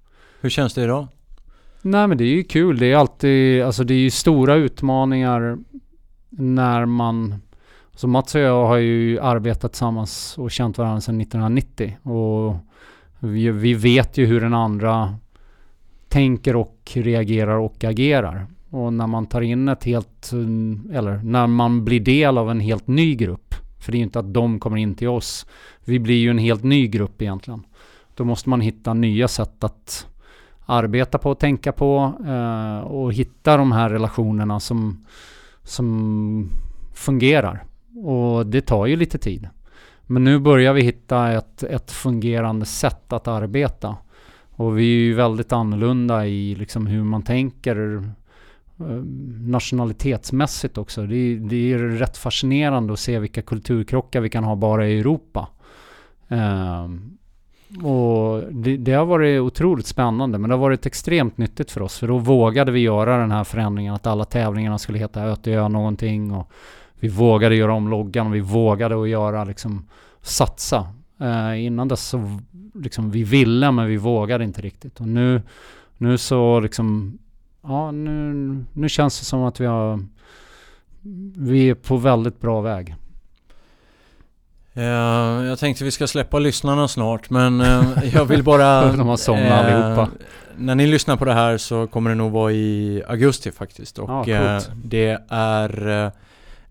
Hur känns det idag? Nej men det är ju kul. Det är alltid, alltså det är ju stora utmaningar när man så Mats och jag har ju arbetat tillsammans och känt varandra sedan 1990 och vi, vi vet ju hur den andra tänker och reagerar och agerar. Och när man tar in ett helt, eller när man blir del av en helt ny grupp, för det är ju inte att de kommer in till oss, vi blir ju en helt ny grupp egentligen. Då måste man hitta nya sätt att arbeta på och tänka på eh, och hitta de här relationerna som, som fungerar. Och det tar ju lite tid. Men nu börjar vi hitta ett, ett fungerande sätt att arbeta. Och vi är ju väldigt annorlunda i liksom hur man tänker eh, nationalitetsmässigt också. Det är, det är rätt fascinerande att se vilka kulturkrockar vi kan ha bara i Europa. Ehm, och det, det har varit otroligt spännande men det har varit extremt nyttigt för oss för då vågade vi göra den här förändringen att alla tävlingarna skulle heta Ötö någonting och vi vågade göra om loggan och vi vågade att göra liksom satsa. Eh, innan dess så liksom vi ville men vi vågade inte riktigt och nu, nu så liksom ja nu, nu känns det som att vi har vi är på väldigt bra väg. Eh, jag tänkte vi ska släppa lyssnarna snart men eh, jag vill bara... De har somnat allihopa. När ni lyssnar på det här så kommer det nog vara i augusti faktiskt och coolt. det är...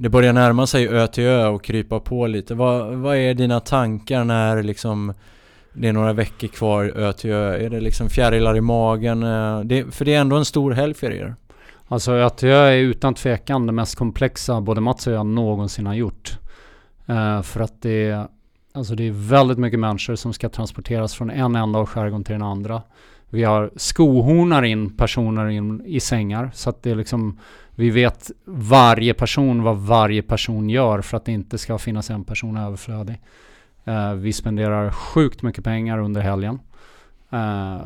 Det börjar närma sig ö till ö och krypa på lite. Vad, vad är dina tankar när liksom det är några veckor kvar ö till ö? Är det liksom fjärilar i magen? Eh, det, för det är ändå en stor helg för er. Alltså Ö till Ö är utan tvekan det mest komplexa både Mats och jag någonsin har gjort. Uh, för att det är, alltså det är väldigt mycket människor som ska transporteras från en ända av skärgården till den andra. Vi har skohornar in personer in i sängar så att det är liksom vi vet varje person vad varje person gör för att det inte ska finnas en person överflödig. Uh, vi spenderar sjukt mycket pengar under helgen. Uh,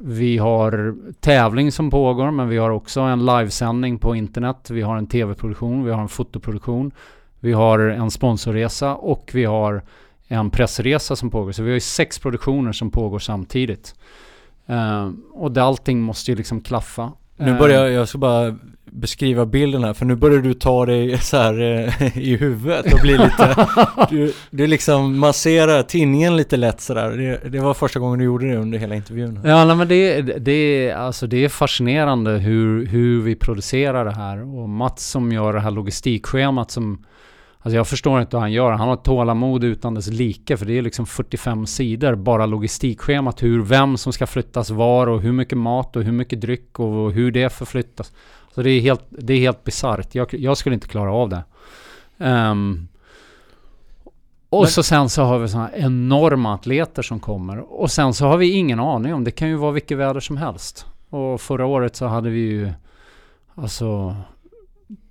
vi har tävling som pågår men vi har också en livesändning på internet. Vi har en tv-produktion, vi har en fotoproduktion. Vi har en sponsorresa och vi har en pressresa som pågår. Så vi har ju sex produktioner som pågår samtidigt. Uh, och det, allting måste ju liksom klaffa. Nu Eh, börjar jag ska bara beskriva bilden här för nu börjar du ta dig så här eh, i huvudet och bli lite du, du liksom masserar tinningen lite lätt sådär. Det, det var första gången du gjorde det under hela intervjun. Ja, nej, men det, det, är, alltså det är fascinerande hur, hur vi producerar det här. Och Mats som gör det här logistikschemat som Alltså jag förstår inte hur han gör. Han har tålamod utan dess like. För det är liksom 45 sidor. Bara logistikschemat. Hur, vem som ska flyttas var och hur mycket mat och hur mycket dryck och hur det förflyttas. Så det är helt, det är helt bisarrt. Jag, jag skulle inte klara av det. Um, och Men, så sen så har vi sådana enorma atleter som kommer. Och sen så har vi ingen aning om, det kan ju vara vilket väder som helst. Och förra året så hade vi ju, alltså,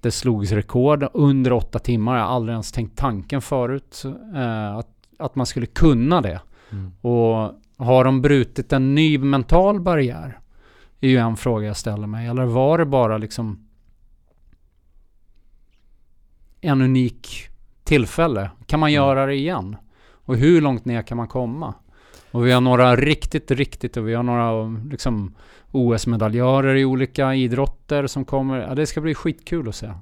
det slogs rekord under åtta timmar. Jag har aldrig ens tänkt tanken förut. Eh, att, att man skulle kunna det. Mm. Och har de brutit en ny mental barriär? är ju en fråga jag ställer mig. Eller var det bara liksom en unik tillfälle? Kan man mm. göra det igen? Och hur långt ner kan man komma? Och vi har några riktigt, riktigt och vi har några liksom OS-medaljörer i olika idrotter som kommer. Ja, det ska bli skitkul att se.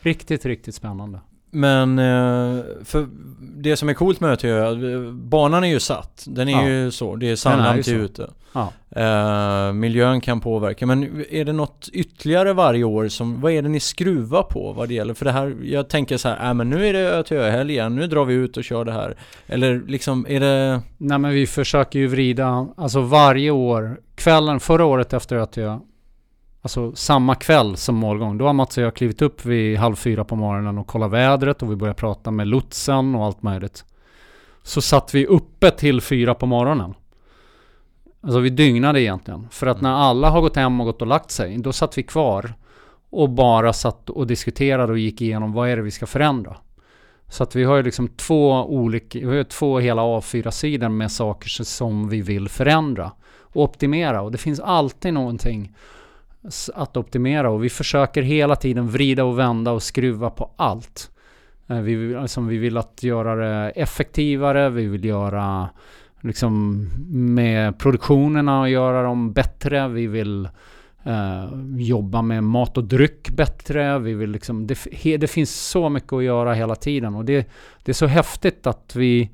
Riktigt, riktigt spännande. Men eh, för det som är coolt med det är banan är ju satt. Den är ja. ju så. Det är sandhamn ute. Ja. Uh, miljön kan påverka. Men är det något ytterligare varje år som, vad är det ni skruvar på vad det gäller? För det här, jag tänker så här, äh, men nu är det ö till ö igen, nu drar vi ut och kör det här. Eller liksom, är det... Nej men vi försöker ju vrida, alltså varje år, kvällen, förra året efter ö till ö, Alltså samma kväll som målgång. Då har Mats och jag klivit upp vid halv fyra på morgonen och kollat vädret och vi började prata med lotsen och allt möjligt. Så satt vi uppe till fyra på morgonen. Alltså vi dygnade egentligen. För att när alla har gått hem och gått och lagt sig, då satt vi kvar och bara satt och diskuterade och gick igenom vad är det vi ska förändra. Så att vi har ju liksom två olika, vi har två hela A4-sidor med saker som vi vill förändra och optimera. Och det finns alltid någonting att optimera och vi försöker hela tiden vrida och vända och skruva på allt. Eh, vi vill, alltså, vi vill att göra det effektivare, vi vill göra liksom med produktionerna och göra dem bättre. Vi vill eh, jobba med mat och dryck bättre. Vi vill liksom, det, det, finns så mycket att göra hela tiden och det, det är så häftigt att vi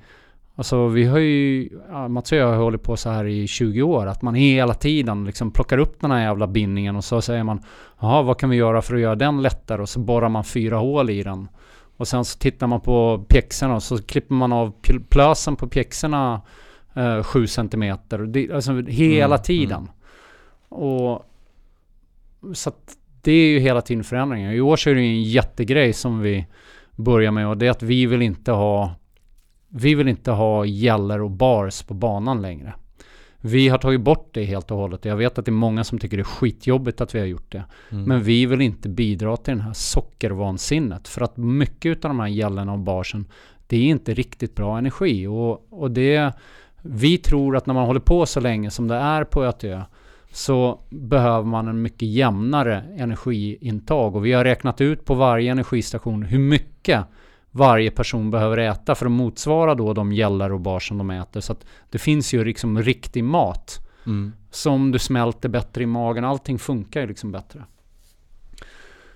Alltså vi har ju, ja, Mats och jag har hållit på så här i 20 år, att man hela tiden liksom plockar upp den här jävla bindningen och så säger man Jaha, vad kan vi göra för att göra den lättare? Och så borrar man fyra hål i den. Och sen så tittar man på pjäxorna och så klipper man av plösen på pjäxorna eh, 7 cm. Alltså hela mm, tiden. Mm. Och så att det är ju hela tiden förändringar. I år så är det en jättegrej som vi börjar med och det är att vi vill inte ha vi vill inte ha gäller och bars på banan längre. Vi har tagit bort det helt och hållet. Jag vet att det är många som tycker det är skitjobbigt att vi har gjort det. Mm. Men vi vill inte bidra till det här sockervansinnet. För att mycket av de här gällerna och barsen, det är inte riktigt bra energi. Och, och det, vi tror att när man håller på så länge som det är på ÖTÖ så behöver man en mycket jämnare energiintag. Och vi har räknat ut på varje energistation hur mycket varje person behöver äta för att motsvara då de gällar och bar som de äter. Så att det finns ju liksom riktig mat. Mm. Som du smälter bättre i magen. Allting funkar ju liksom bättre.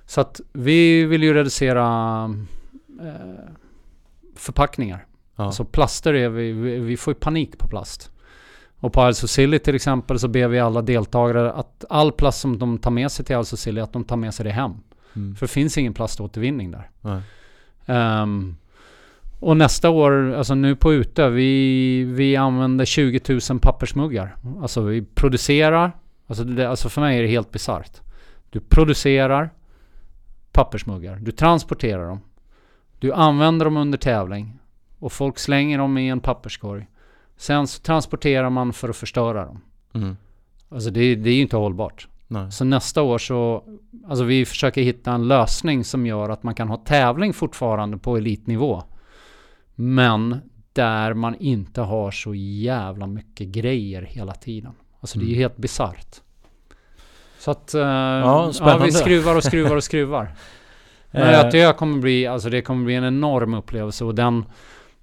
Så att vi vill ju reducera eh, förpackningar. Ja. Alltså plaster är vi, vi, vi får ju panik på plast. Och på Isle Silly till exempel så ber vi alla deltagare att all plast som de tar med sig till Isle Silly att de tar med sig det hem. Mm. För det finns ingen plaståtervinning där. Nej. Um, och nästa år, alltså nu på Utö, vi, vi använder 20 000 pappersmuggar. Alltså vi producerar, alltså, det, alltså för mig är det helt bisarrt. Du producerar pappersmuggar, du transporterar dem, du använder dem under tävling och folk slänger dem i en papperskorg. Sen så transporterar man för att förstöra dem. Mm. Alltså det, det är ju inte hållbart. Nej. Så nästa år så, alltså vi försöker hitta en lösning som gör att man kan ha tävling fortfarande på elitnivå. Men där man inte har så jävla mycket grejer hela tiden. Alltså det är ju mm. helt bisarrt. Så att uh, ja, ja, vi skruvar och skruvar och skruvar. Men jag det kommer bli, alltså det kommer bli en enorm upplevelse och den,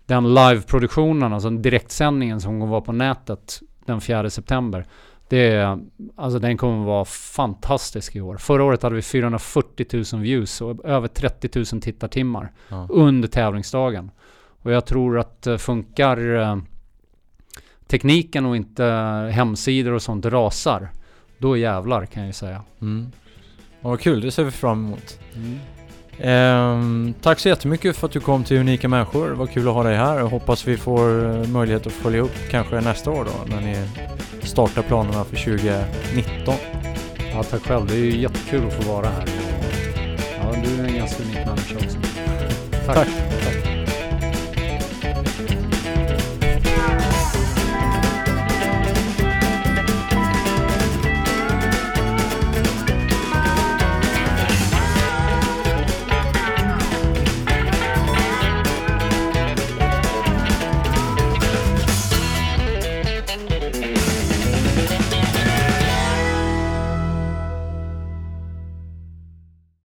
den liveproduktionen, alltså direktsändningen som kommer vara på nätet den 4 september. Det alltså den kommer vara fantastisk i år. Förra året hade vi 440 000 views och över 30 000 tittartimmar ja. under tävlingsdagen. Och jag tror att eh, funkar eh, tekniken och inte hemsidor och sånt rasar, då jävlar kan jag ju säga. Mm. Ja, vad kul, det ser vi fram emot. Mm. Ehm, tack så jättemycket för att du kom till Unika Människor. Det var kul att ha dig här och hoppas vi får eh, möjlighet att följa upp kanske nästa år då när ni startar planerna för 2019. Ja, tack själv. Det är ju jättekul att få vara här. Ja, du är en ganska unik människa också. Tack. Tack.